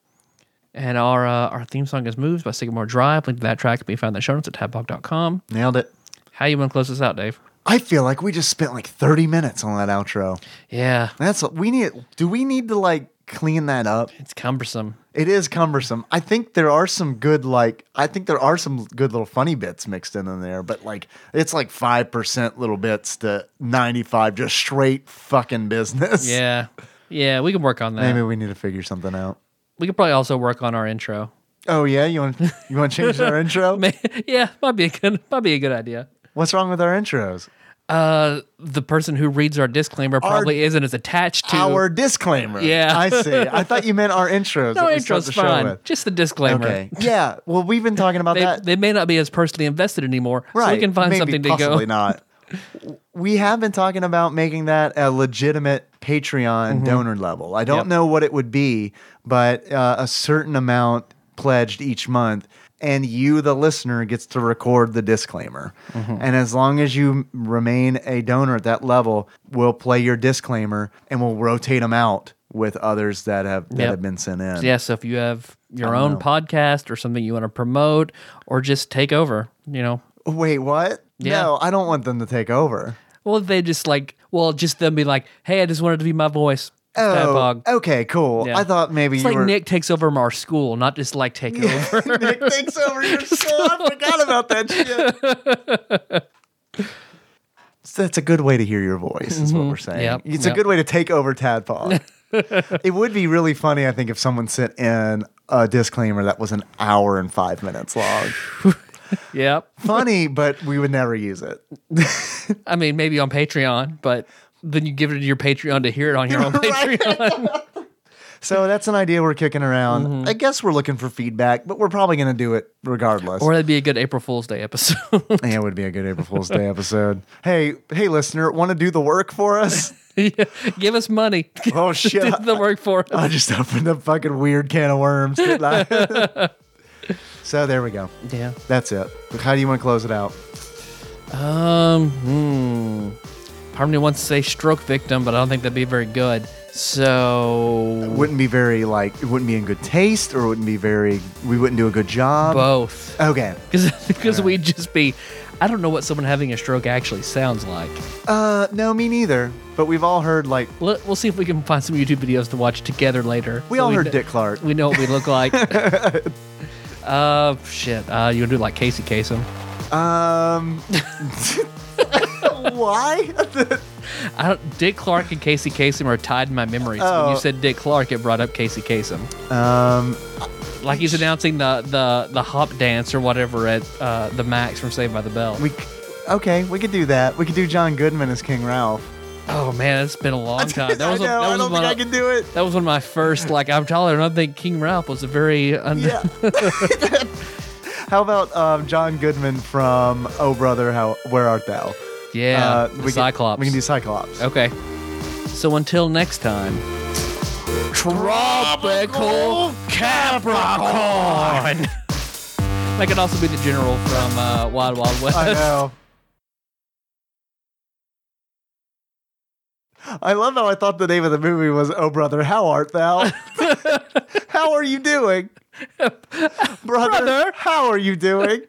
And our uh, our theme song is Moves by Sycamore Drive. Link to that track can be found in the show notes at tadpog.com. Nailed it. How you want to close this out, Dave? I feel like we just spent like 30 minutes on that outro. Yeah, That's we need. Do we need to like clean that up? it's cumbersome. It is cumbersome. I think there are some good like I think there are some good little funny bits mixed in in there, but like it's like five percent little bits to ninety five just straight fucking business. Yeah, yeah, we can work on that. Maybe we need to figure something out. We could probably also work on our intro. Oh yeah, you want you want to change our intro? Yeah, might be a good might be a good idea. What's wrong with our intros? Uh, the person who reads our disclaimer probably isn't as attached to Our disclaimer. Yeah. I see. I thought you meant our intros. No that we start intro's fine. Just the disclaimer. Okay. Yeah. Well, we've been talking about They, that. they may not be as personally invested anymore, right. so we can find Maybe something to go. possibly not. We have been talking about making that a legitimate Patreon donor level. I don't Mm-hmm. Yep. know what it would be, but uh, a certain amount pledged each month, and you, the listener, gets to record the disclaimer. Mm-hmm. And as long as you remain a donor at that level, we'll play your disclaimer and we'll rotate them out with others that have that Yep. have been sent in. Yeah, so if you have your own know. podcast or something you want to promote or just take over, you know, Wait, what? Yeah. No, I don't want them to take over. well, they just like, well, just them be like, hey, I just wanted to be my voice. Oh, okay, cool. Yeah. I thought maybe It's like were Nick takes over our school, not just like take over. Nick takes over your school. I forgot about that shit. So that's a good way to hear your voice, is what mm-hmm. we're saying. Yep, It's a good way to take over Tadpog. it would be really funny, I think, if someone sent in a disclaimer that was an hour and five minutes long. yep. funny, but we would never use it. I mean, maybe on Patreon, but then you give it to your Patreon to hear it on your own Patreon. So that's an idea we're kicking around. Mm-hmm. I guess we're looking for feedback, but we're probably going to do it regardless. or that'd be a good April Fool's Day episode. Yeah, it would be a good April Fool's Day episode. Hey, hey, listener, want to do the work for us? Yeah, Give us money. Oh shit! Do the work for us. I just opened a fucking weird can of worms. Didn't I? so there we go. Yeah. That's it. How do you want to close it out? Um, hmm. Me wants to say stroke victim, but I don't think that'd be very good. So It wouldn't be very like it wouldn't be in good taste, or it wouldn't be very. We wouldn't do a good job. both, Okay. because we'd just be. I don't know what someone having a stroke actually sounds like. Uh, no, me neither. But we've all heard like We'll, we'll see if we can find some YouTube videos to watch together later. we so all heard kn- Dick Clark. We know what we look like. uh, shit. Uh, you gonna do like Casey Kasem? Um, why? I don't, Dick Clark and Casey Kasem are tied in my memories. When Oh. you said Dick Clark, it brought up Casey Kasem. um, Like he's announcing the the the hop dance or whatever at uh, the Max from Saved by the Bell. we. c- Okay, we could do that. We could do John Goodman as King Ralph. oh man, it's been a long time. That was I know. that I was don't one think I of, can do it. that was one of my first. Like I'm taller, and I think King Ralph was a very un- Yeah. How about um, John Goodman from Oh Brother, How Where Art Thou? Yeah Uh, the we Cyclops. Can, we can do Cyclops. Okay. So until next time. Tropical Capricorn. that could also be the general from uh, Wild Wild West. I know. I love how I thought the name of the movie was Oh Brother, How Art Thou? how are you doing? Brother, Brother. how are you doing?